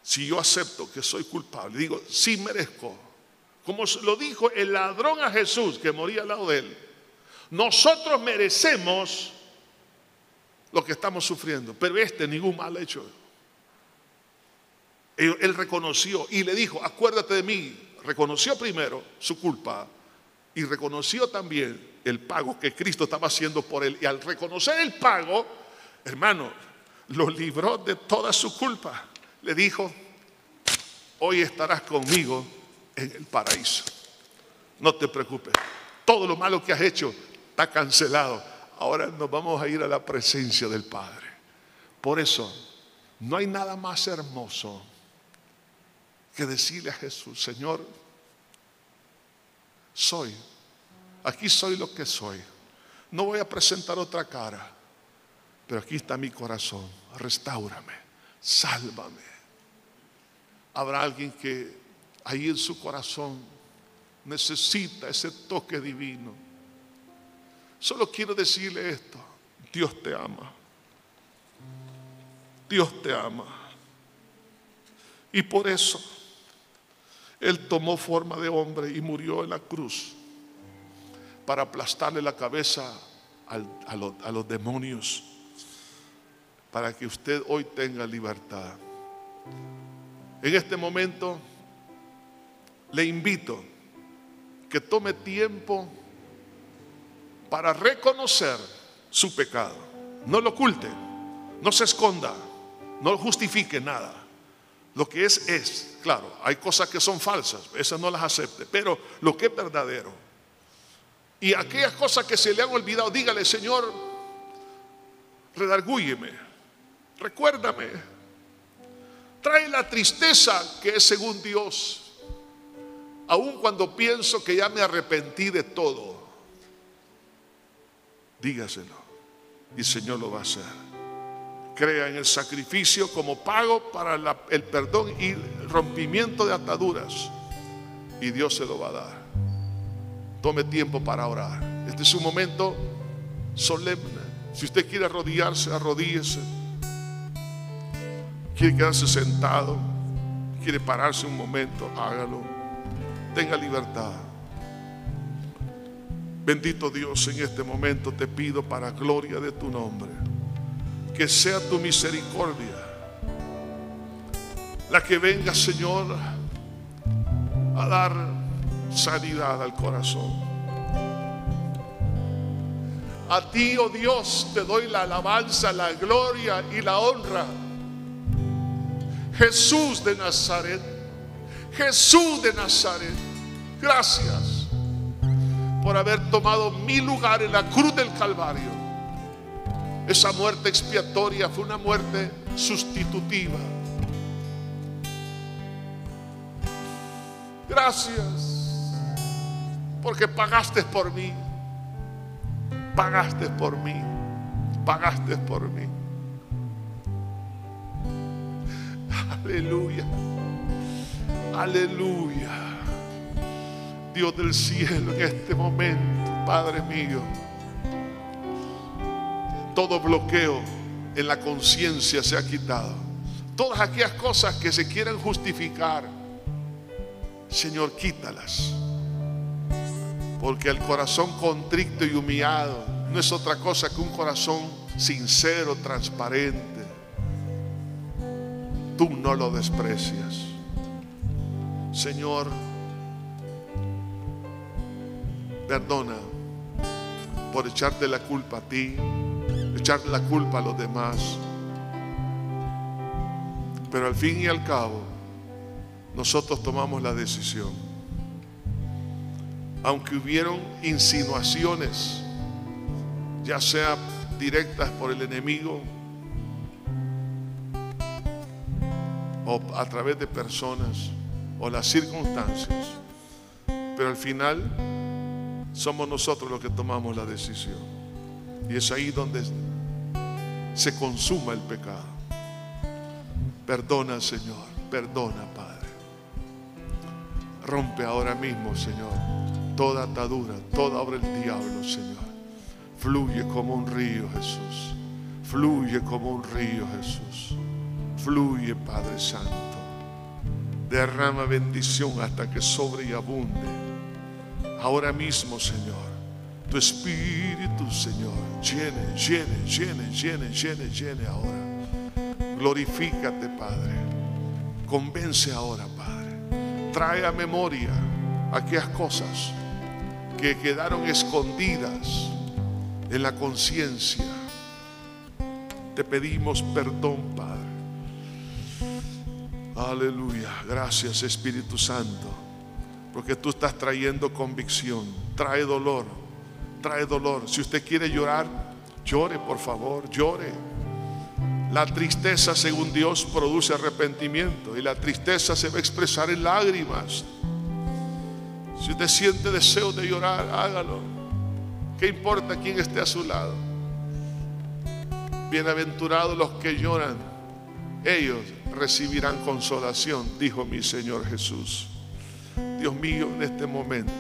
Si yo acepto que soy culpable, digo, sí merezco como lo dijo el ladrón a Jesús que moría al lado de él, nosotros merecemos lo que estamos sufriendo, pero este ningún mal hecho. Él, él, reconoció y le dijo, acuérdate de mí, reconoció primero su culpa y reconoció también el pago que Cristo estaba haciendo por él. Y al reconocer el pago, hermano, lo libró de toda su culpa. Le dijo, hoy estarás conmigo en el paraíso. No te preocupes. Todo lo malo que has hecho está cancelado. Ahora nos vamos a ir a la presencia del Padre. Por eso, no hay nada más hermoso que decirle a Jesús, Señor, soy, aquí soy lo que soy. No voy a presentar otra cara, pero aquí está mi corazón. Restaurame, sálvame. Habrá alguien que ahí en su corazón necesita ese toque divino. Solo quiero decirle esto. Dios te ama. Dios te ama. Y por eso Él tomó forma de hombre y murió en la cruz para aplastarle la cabeza a, los, demonios, para que usted hoy tenga libertad. En este momento le invito que tome tiempo para reconocer su pecado. No lo oculte, no se esconda, no justifique nada. Lo que es, es. Claro, hay cosas que son falsas, esas no las acepte, pero lo que es verdadero. Y aquellas cosas que se le han olvidado, dígale, Señor, redargúyeme, recuérdame, trae la tristeza que es según Dios, aun cuando pienso que ya me arrepentí de todo. Dígaselo y el Señor lo va a hacer crea en el sacrificio como pago para el perdón y rompimiento de ataduras. Y Dios se lo va a dar. Tome tiempo para orar. Este es un momento solemne. Si usted quiere arrodillarse, arrodíllese. Quiere quedarse sentado, quiere pararse un momento, hágalo. Tenga libertad. Bendito Dios, en este momento te pido para gloria de tu nombre que sea tu misericordia la que venga, Señor, a dar sanidad al corazón. A ti, oh Dios, te doy la alabanza, la gloria y la honra. Jesús de Nazaret, Jesús de Nazaret, gracias por haber tomado mi lugar en la cruz del Calvario esa muerte expiatoria fue una muerte sustitutiva. Gracias, porque pagaste por mí, pagaste por mí, pagaste por mí. Aleluya, aleluya. Dios del cielo en este momento, Padre mío todo bloqueo en la conciencia se ha quitado. Todas aquellas cosas que se quieran justificar, Señor, quítalas. Porque el corazón contrito y humillado no es otra cosa que un corazón sincero, transparente. Tú no lo desprecias. Señor, perdona por echarte la culpa a ti, echarle la culpa a los demás. Pero al fin y al cabo, nosotros tomamos la decisión. Aunque hubieron insinuaciones, ya sea directas por el enemigo o a través de personas o las circunstancias, pero al final somos nosotros los que tomamos la decisión. Y es ahí donde se consuma el pecado. Perdona, Señor, perdona, Padre. Rompe ahora mismo, Señor, toda atadura, toda obra del diablo, Señor. Fluye como un río, Jesús. Fluye como un río, Jesús. Fluye, Padre Santo. Derrama bendición hasta que sobre y abunde. Ahora mismo, Señor tu espíritu, Señor, llene, llene, llene, llene, llene, llene ahora. Glorifícate, Padre. Convence ahora, Padre. Trae a memoria aquellas cosas que quedaron escondidas en la conciencia. Te pedimos perdón, Padre. Aleluya. Gracias, Espíritu Santo. Porque tú estás trayendo convicción. Trae dolor trae dolor. Si usted quiere llorar, llore, por favor, llore. La tristeza, según Dios, produce arrepentimiento y la tristeza se va a expresar en lágrimas. Si usted siente deseo de llorar, hágalo. ¿Qué importa quién esté a su lado? Bienaventurados los que lloran, ellos recibirán consolación, dijo mi Señor Jesús. Dios mío, en este momento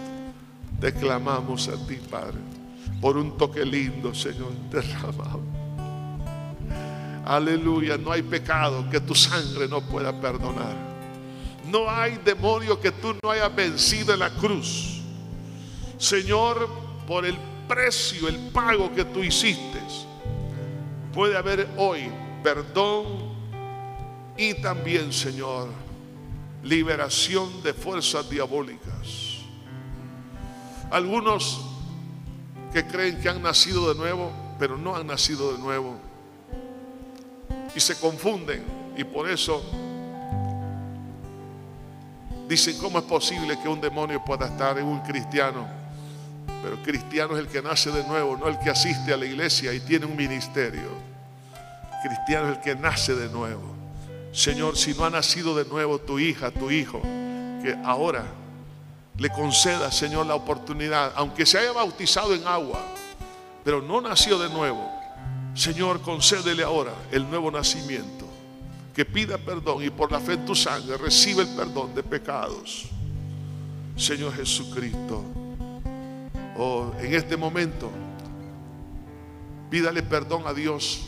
te clamamos a ti, Padre. Por un toque lindo, Señor, derramado. Aleluya, no hay pecado que tu sangre no pueda perdonar. No hay demonio que tú no hayas vencido en la cruz. Señor, por el precio, el pago que tú hiciste, puede haber hoy perdón y también, Señor, liberación de fuerzas diabólicas. Algunos que creen que han nacido de nuevo, pero no han nacido de nuevo. Y se confunden y por eso dicen, ¿cómo es posible que un demonio pueda estar en un cristiano? Pero cristiano es el que nace de nuevo, no el que asiste a la iglesia y tiene un ministerio. Cristiano es el que nace de nuevo. Señor, si no ha nacido de nuevo tu hija, tu hijo, que ahora le conceda, Señor, la oportunidad, aunque se haya bautizado en agua, pero no nació de nuevo, Señor, concédele ahora el nuevo nacimiento, que pida perdón y por la fe en tu sangre recibe el perdón de pecados. Señor Jesucristo, oh, en este momento, pídale perdón a Dios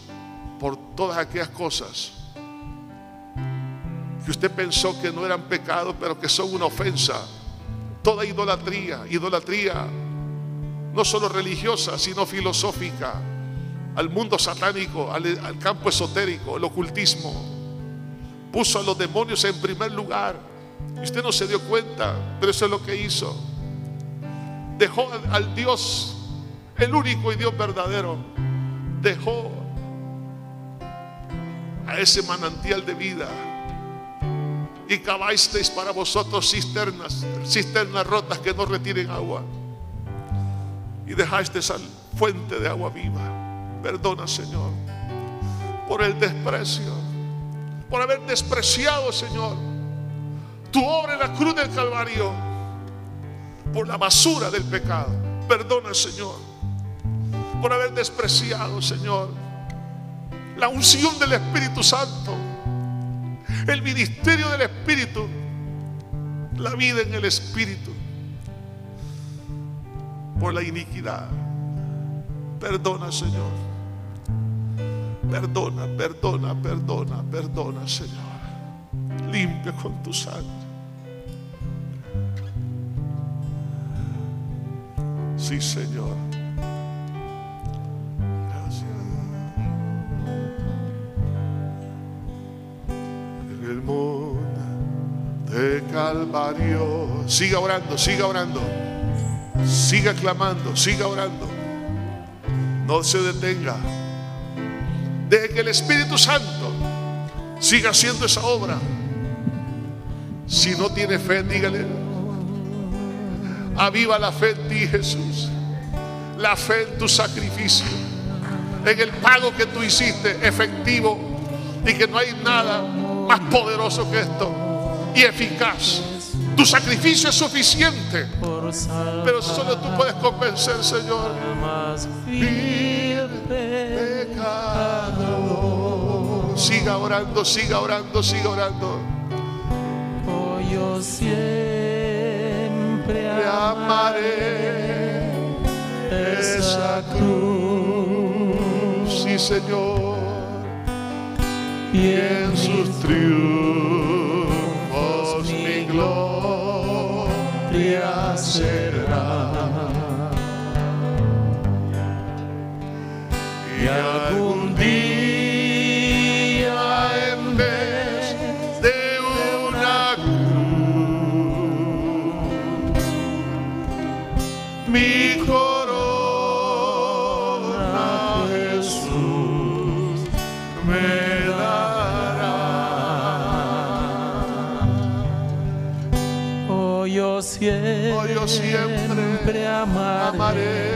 por todas aquellas cosas que usted pensó que no eran pecados, pero que son una ofensa. Toda idolatría, idolatría no solo religiosa, sino filosófica, al mundo satánico, al, campo esotérico, el ocultismo. Puso a los demonios en primer lugar. Y usted no se dio cuenta, pero eso es lo que hizo. Dejó al Dios, el único y Dios verdadero, dejó a ese manantial de vida y cavasteis para vosotros cisternas, cisternas rotas que no retiren agua. Y dejaste esa fuente de agua viva. Perdona, Señor, por el desprecio, por haber despreciado, Señor, tu obra en la cruz del Calvario, por la basura del pecado. Perdona, Señor, por haber despreciado, Señor, la unción del Espíritu Santo el ministerio del Espíritu, la vida en el Espíritu, por la iniquidad. Perdona, Señor. Perdona, perdona, perdona, perdona, Señor. Limpia con tu sangre. Sí, Señor. Calvario. Siga orando, siga orando. Siga clamando, siga orando. No se detenga. Deje que el Espíritu Santo siga haciendo esa obra. Si no tiene fe, dígale. Aviva la fe en ti, Jesús. La fe en tu sacrificio. En el pago que tú hiciste, efectivo. Y que no hay nada más poderoso que esto y eficaz. Tu sacrificio es suficiente, pero solo tú puedes convencer, Señor. Siga orando, siga orando, siga orando. Oh, yo siempre amaré esa cruz. Sí, Señor y en sus triunfos gloria será. Y algún día siempre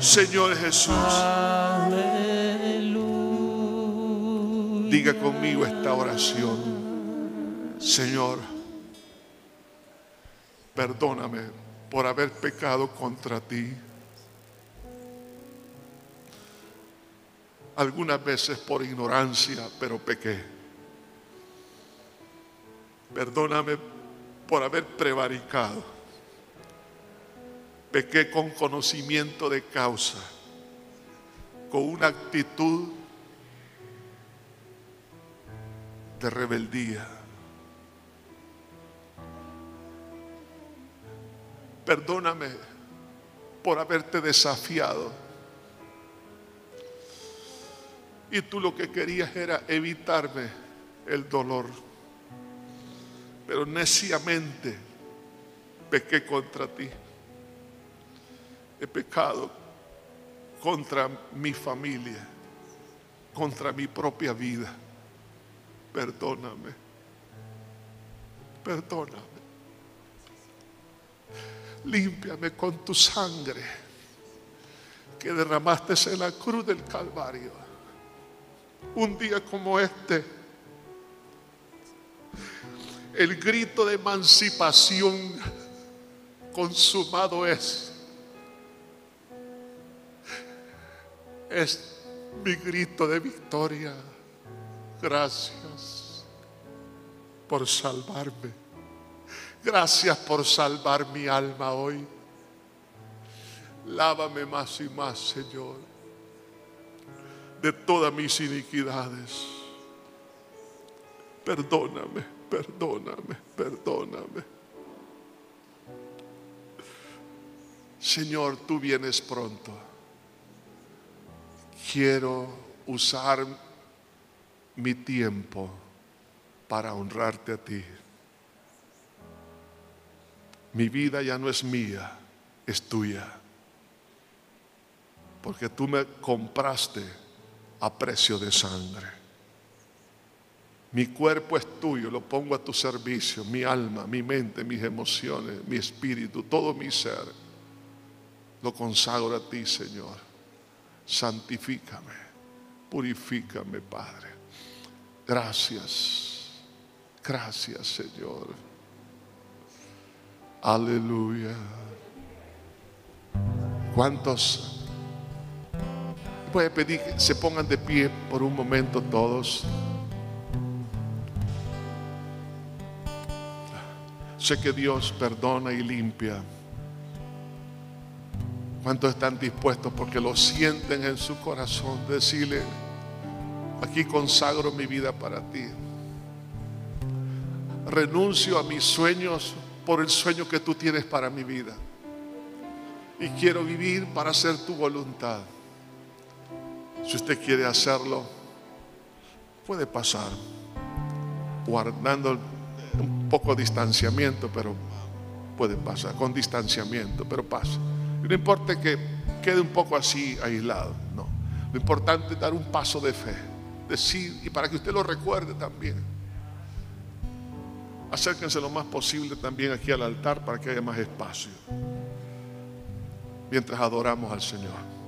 Señor Jesús, diga conmigo esta oración. Señor, perdóname por haber pecado contra ti. Algunas veces por ignorancia, pero pequé. Perdóname por haber prevaricado. Pequé con conocimiento de causa, con una actitud de rebeldía. Perdóname por haberte desafiado. Y tú lo que querías era evitarme el dolor. Pero neciamente pequé contra ti. He pecado contra mi familia, contra mi propia vida. Perdóname. Perdóname. Límpiame con tu sangre que derramaste en la cruz del Calvario. Un día como este, el grito de emancipación consumado es. Es mi grito de victoria. Gracias por salvarme. Gracias por salvar mi alma hoy. Lávame más y más, Señor, de todas mis iniquidades. Perdóname, perdóname, perdóname. Señor, tú vienes pronto. Quiero usar mi tiempo para honrarte a ti. mi vida ya no es mía, es tuya. Porque tú me compraste a precio de sangre. Mi cuerpo es tuyo, lo pongo a tu servicio, mi alma, mi mente, mis emociones, mi espíritu, todo mi ser. Lo consagro a ti, Señor. Santifícame, purifícame, Padre. Gracias, gracias, Señor. Aleluya. ¿Cuántos? Voy a pedir que se pongan de pie por un momento todos. Sé que Dios perdona y limpia. ¿Cuántos están dispuestos porque lo sienten en su corazón? Decirle, aquí consagro mi vida para ti. Renuncio a mis sueños por el sueño que tú tienes para mi vida. Y quiero vivir para hacer tu voluntad. Si usted quiere hacerlo, puede pasar, guardando un poco de distanciamiento, pero puede pasar, con distanciamiento, pero pasa. No importa que quede un poco así aislado, no. Lo importante es dar un paso de fe, decir, y para que usted lo recuerde también. Acérquense lo más posible también aquí al altar para que haya más espacio. Mientras adoramos al Señor.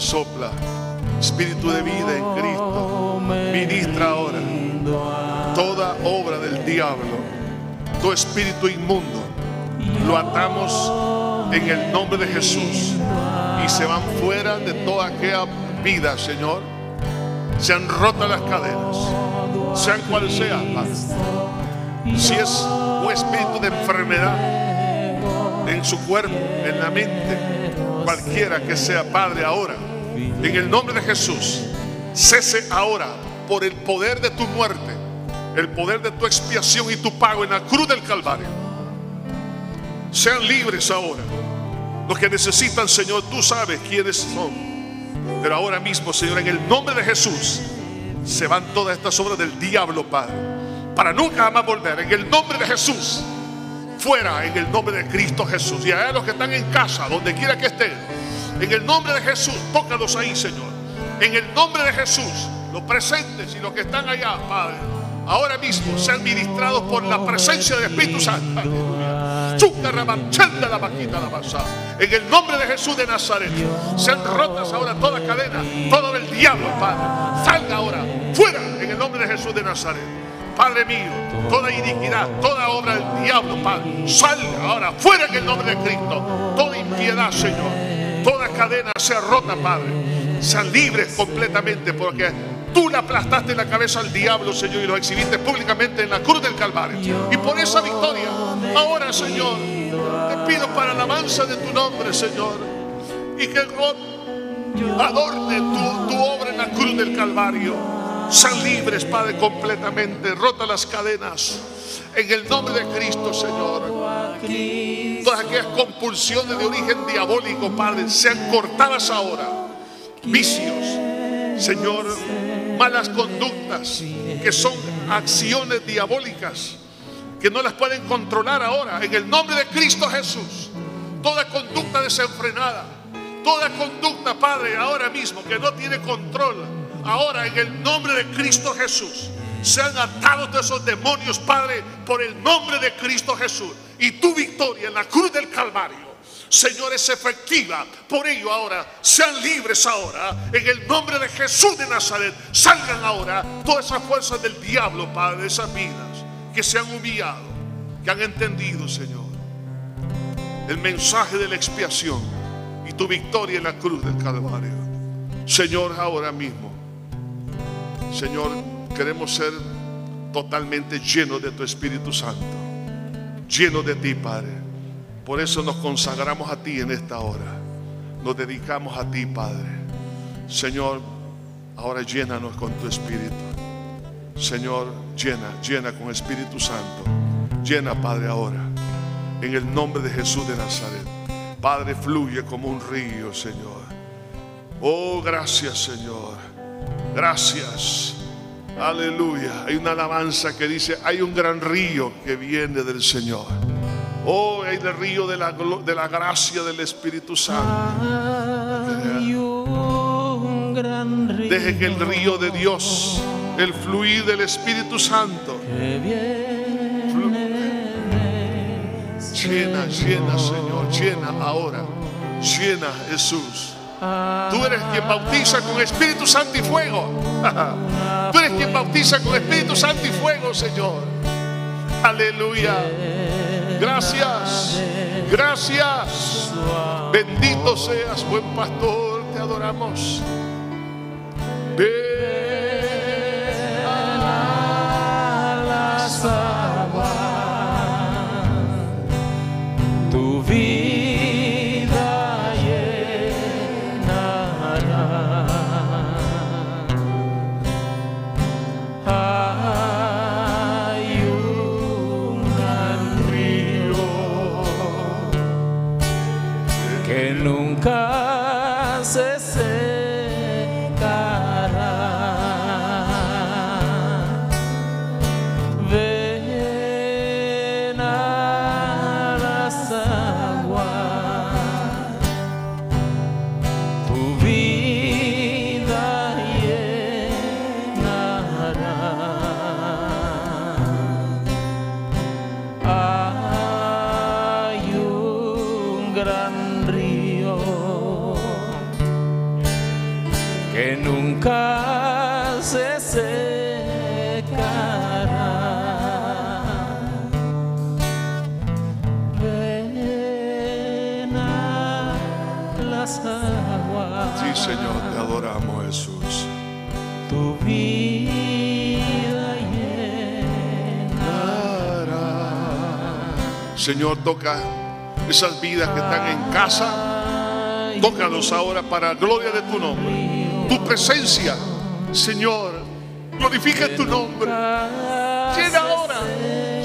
Sopla. Espíritu de vida en Cristo. Ministra ahora toda obra del diablo, todo espíritu inmundo. Lo atamos en el nombre de Jesús y se van fuera de toda aquella vida, Señor. Se han roto las cadenas, sean cual sea. Si es un espíritu de enfermedad en su cuerpo, en la mente, cualquiera que sea Padre ahora, en el nombre de Jesús, cese ahora por el poder de tu muerte, el poder de tu expiación y tu pago en la cruz del Calvario. Sean libres ahora. Los que necesitan, Señor, tú sabes quiénes son. Pero ahora mismo, Señor, en el nombre de Jesús, se van todas estas obras del diablo, Padre, para nunca más volver. En el nombre de Jesús, fuera en el nombre de Cristo Jesús. Y a los que están en casa, donde quiera que estén, en el nombre de Jesús, tócalos ahí, Señor. En el nombre de Jesús, los presentes y los que están allá, Padre, ahora mismo sean ministrados por la presencia del Espíritu Santo. Aleluya. La vaquita, la pasada. En el nombre de Jesús de Nazaret, sean rotas ahora toda cadena, todo el diablo, Padre. Salga ahora, fuera en el nombre de Jesús de Nazaret. Padre mío, toda iniquidad, toda obra del diablo, Padre, salga ahora, fuera en el nombre de Cristo. Toda impiedad, Señor, cadena sea rota, Padre. Sean libres completamente, porque tú le aplastaste la cabeza al diablo, Señor, y lo exhibiste públicamente en la cruz del Calvario. Y por esa victoria, ahora, Señor, te pido para la alabanza de tu nombre, Señor, y que adorne tu, tu obra en la cruz del Calvario. Sean libres, Padre, completamente. Rota las cadenas. En el nombre de Cristo, Señor. Todas aquellas compulsiones de origen diabólico, Padre, sean cortadas ahora. Vicios, Señor, malas conductas, que son acciones diabólicas, que no las pueden controlar ahora. En el nombre de Cristo Jesús. Toda conducta desenfrenada, Toda conducta, Padre, ahora mismo que no tiene control, ahora en el nombre de Cristo Jesús, sean atados de esos demonios, Padre, por el nombre de Cristo Jesús. Y tu victoria en la cruz del Calvario Señor, es efectiva. Por ello ahora, sean libres ahora. En el nombre de Jesús de Nazaret, salgan ahora todas esas fuerzas del diablo, Padre, esas vidas que se han humillado, que han entendido, Señor, el mensaje de la expiación y tu victoria en la cruz del Calvario. Señor, ahora mismo, Señor, queremos ser totalmente llenos de tu Espíritu Santo, llenos de ti, Padre. Por eso nos consagramos a ti en esta hora. Nos dedicamos a ti, Padre. Señor, ahora llénanos con tu Espíritu. Señor, llena, llena con Espíritu Santo. Llena, Padre, ahora. En el nombre de Jesús de Nazaret. Padre, fluye como un río, Señor. Oh, gracias, Señor. Gracias. Aleluya. Hay una alabanza que dice, hay un gran río que viene del Señor. Oh, hay el río de la, de la gracia del Espíritu Santo. Deje que el río de Dios, el fluir del Espíritu Santo, llena, llena, Señor, llena ahora, llena Jesús. Tú eres quien bautiza con Espíritu Santo y fuego. Tú eres quien bautiza con Espíritu Santo y fuego, Señor. Aleluya. Gracias, gracias. Bendito seas, buen pastor, te adoramos. Ven a Señor, toca esas vidas que están en casa. Tócalos ahora para gloria de tu nombre. Tu presencia, Señor, glorifica tu nombre. Llena ahora,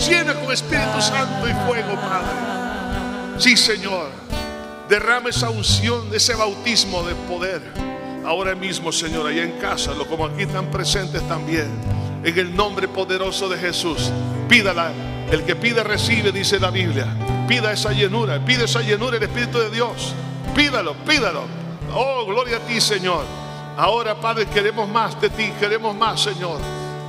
llena con Espíritu Santo y fuego, Padre. Sí, Señor, derrama esa unción, ese bautismo de poder. Ahora mismo, Señor, allá en casa, como aquí están presentes también. En el nombre poderoso de Jesús, pídala. El que pide recibe, dice la Biblia. Pida esa llenura, pide esa llenura el Espíritu de Dios. Pídalo, pídalo. Oh, gloria a ti, Señor. Ahora, Padre, queremos más de ti, queremos más, Señor.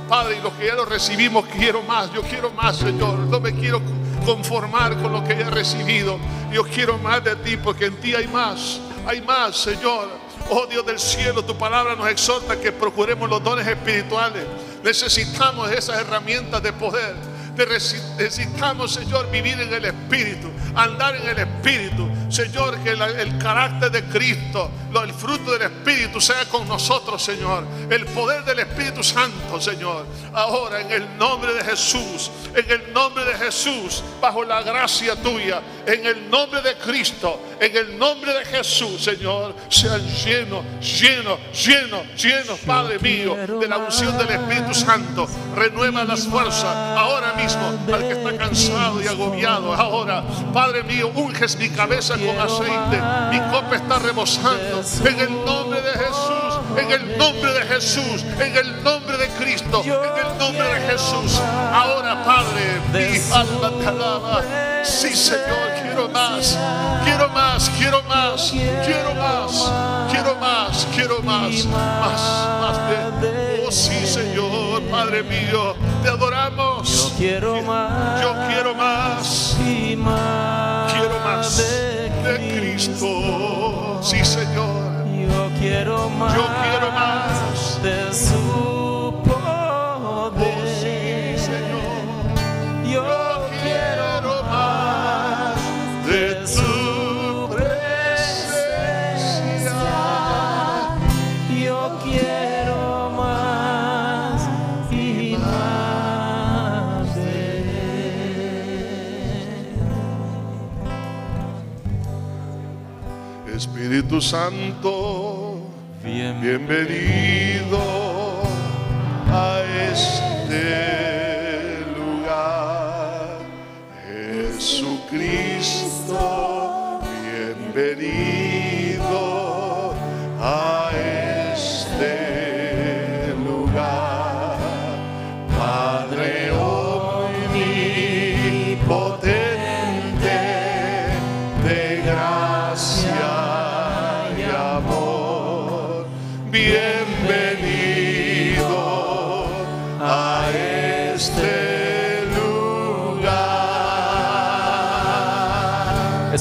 Padre, y los que ya lo recibimos, quiero más, yo quiero más, Señor. No me quiero conformar con lo que ya he recibido. Yo quiero más de ti, porque en ti hay más, hay más, Señor. Oh Dios del cielo, tu palabra nos exhorta que procuremos los dones espirituales. Necesitamos esas herramientas de poder. Necesitamos, Señor, vivir en el Espíritu, andar en el Espíritu. Señor, que el, carácter de Cristo, el fruto del Espíritu sea con nosotros, Señor. El poder del Espíritu Santo, Señor. Ahora, en el nombre de Jesús, en el nombre de Jesús, bajo la gracia tuya, en el nombre de Cristo, en el nombre de Jesús, Señor, sean llenos, llenos, llenos, llenos, Padre mío, de la unción del Espíritu Santo. Renueva las fuerzas ahora mismo al que está cansado y agobiado. Ahora, Padre mío, unges mi cabeza con aceite. Mi copa está rebosando. En el nombre de Jesús, en el nombre de Jesús, en el nombre de Cristo, en el nombre de Jesús. Ahora, Padre, mi alma te alaba. Sí, Señor, quiero más, quiero más, quiero más, quiero más, quiero más, quiero más, más, más de. Oh, sí, Señor, Padre mío, te adoramos. Yo quiero más. Yo quiero más. Quiero más de Cristo. Sí, Señor. Yo quiero más. Yo quiero más. de su Oh, poder. sí, Señor. Yo Yo quiero más de tu presencia. Yo quiero más y más de Espíritu Santo, bienvenido a este lugar. Jesucristo, bienvenido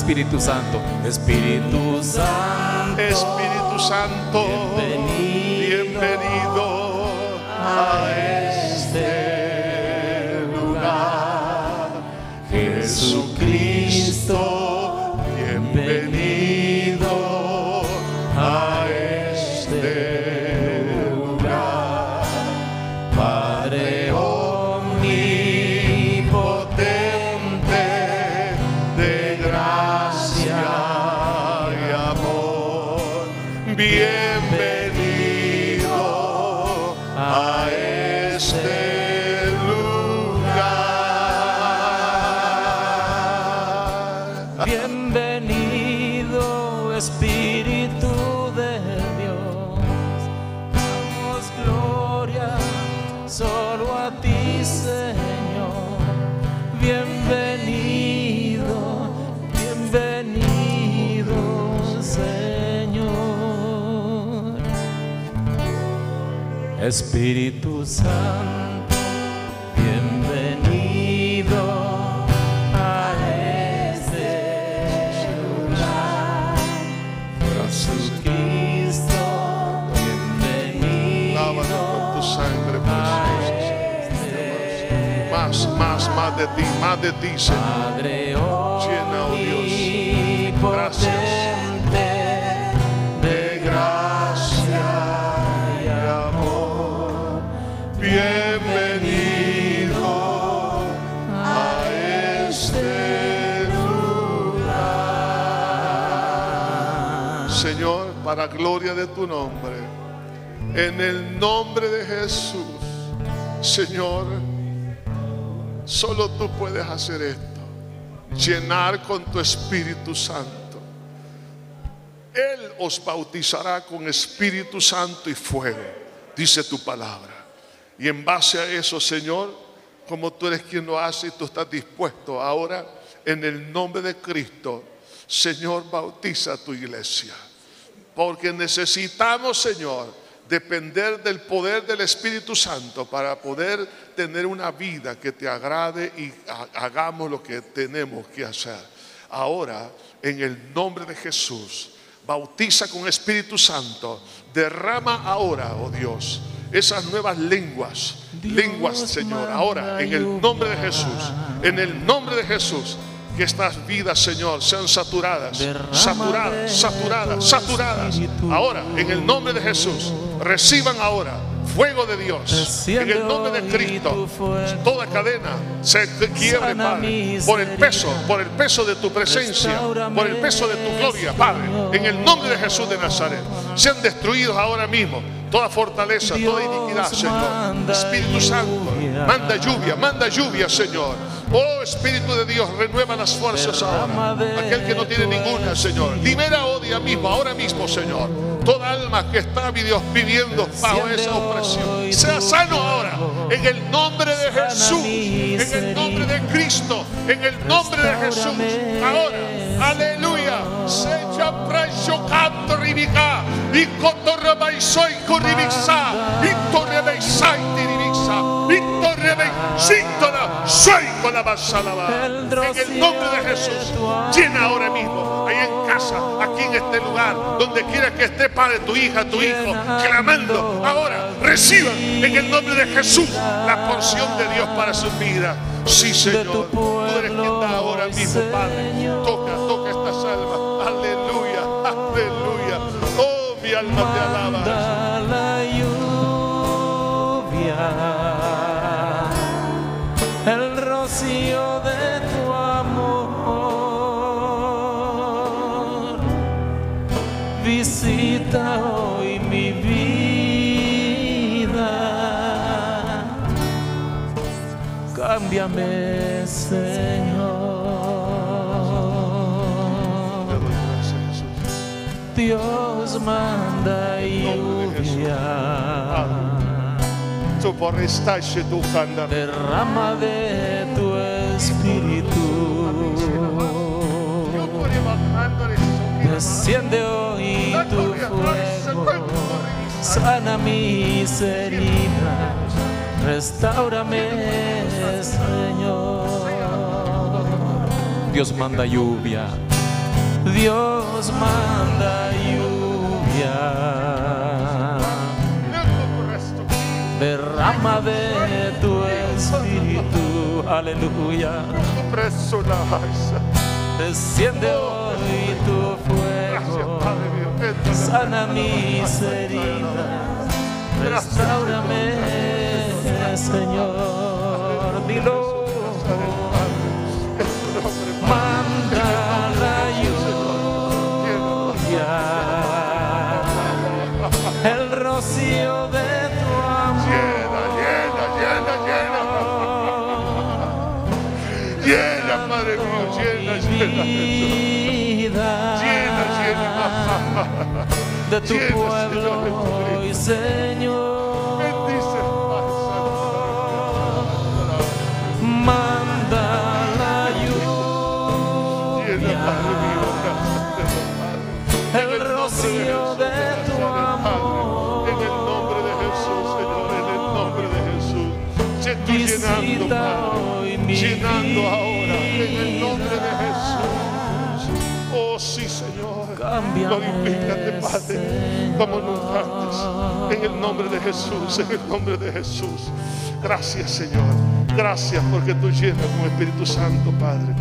Espíritu Santo, Espíritu Santo, Espíritu Santo, bienvenido Espíritu Santo, bienvenido a este lugar. Jesucristo, bienvenido Lávanos con tu sangre preciosa. este Más, más, más de ti, más de ti, Señor. Gloria de tu nombre, en el nombre de Jesús, Señor, solo tú puedes hacer esto, llenar con tu Espíritu Santo. Él os bautizará con Espíritu Santo y fuego, dice tu palabra. Y en base a eso, Señor, como tú eres quien lo hace y tú estás dispuesto ahora, en el nombre de Cristo, Señor, bautiza a tu iglesia. Porque necesitamos, Señor, depender del poder del Espíritu Santo para poder tener una vida que te agrade y ha- hagamos lo que tenemos que hacer. Ahora, en el nombre de Jesús, bautiza con Espíritu Santo, derrama ahora, oh Dios, esas nuevas lenguas, lenguas, Señor, ahora, en el nombre de Jesús, en el nombre de Jesús. Que estas vidas, Señor, sean saturadas, saturadas, saturadas, tu saturadas. Ahora, en el nombre de Jesús, reciban ahora fuego de Dios. En el nombre de Cristo, toda cadena se quiebre, Padre, por el peso, por el peso de tu presencia, por el peso de tu gloria, Padre. En el nombre de Jesús de Nazaret, sean destruidos ahora mismo toda fortaleza, toda iniquidad, Señor. Espíritu Santo, manda lluvia, manda lluvia, Señor. Oh Espíritu de Dios, renueva las fuerzas ahora. Aquel que no tiene ninguna, Señor. Libera oh día mismo, ahora mismo, Señor. Toda alma que está mi Dios, viviendo bajo esa opresión. hoy Sea sano ahora. En el nombre de Jesús. En el nombre de. Cristo. En el nombre de Jesús. Ahora. Aleluya. Secha precio canto ribica. Y y corribixa. En el nombre de Jesús. Llena ahora mismo. Ahí en casa. Aquí en este lugar. Donde quiera que esté, Padre, tu hija, tu hijo. Clamando. Ahora. Reciban en el nombre de Jesús la porción de Dios para su vida. Sí, Señor. Tú eres quien da ahora mismo, Padre. Toca, toca estas almas. Aleluya, aleluya. Oh, mi alma te alaba. Señor. Dios manda lluvia, Tu derrama de tu espíritu. Desciende hoy tu fuego, sana mis heridas, restaurame, Señor. Dios manda lluvia, Dios manda lluvia. Derrama de tu espíritu, aleluya. Desciende hoy tu fuego, sana mis heridas, restaurame, Señor. Dilo, manda la lluvia, el rocío de tu Llena, llena, llena, llena. amor. Llena, Padre mío, llena, llena. vida Llena, llena. de tu Llena, pueblo Señor, y Señor llenando, ahora, en el nombre de. Jesús. Oh, sí, Señor. Glorifícate, Padre, como nunca antes. En el nombre de Jesús, en el nombre de Jesús. Gracias, Señor. Gracias porque tú llenas con Espíritu Santo, Padre.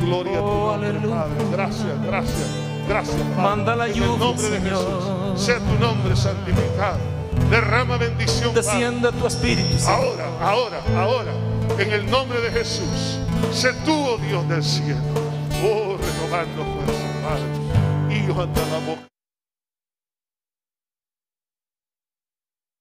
Gloria a tu Oh, nombre, aleluya. Padre. Gracias, gracias, gracias, Padre. Manda la en lluvia, el nombre de Señor. Jesús. Sea tu nombre santificado. Derrama bendición, Padre. desciende tu espíritu Señor. Ahora, ahora, ahora, en el nombre de Jesús, sé tú, oh Dios del cielo, oh, renovando fuerza, Padre. Y yo anda la boca.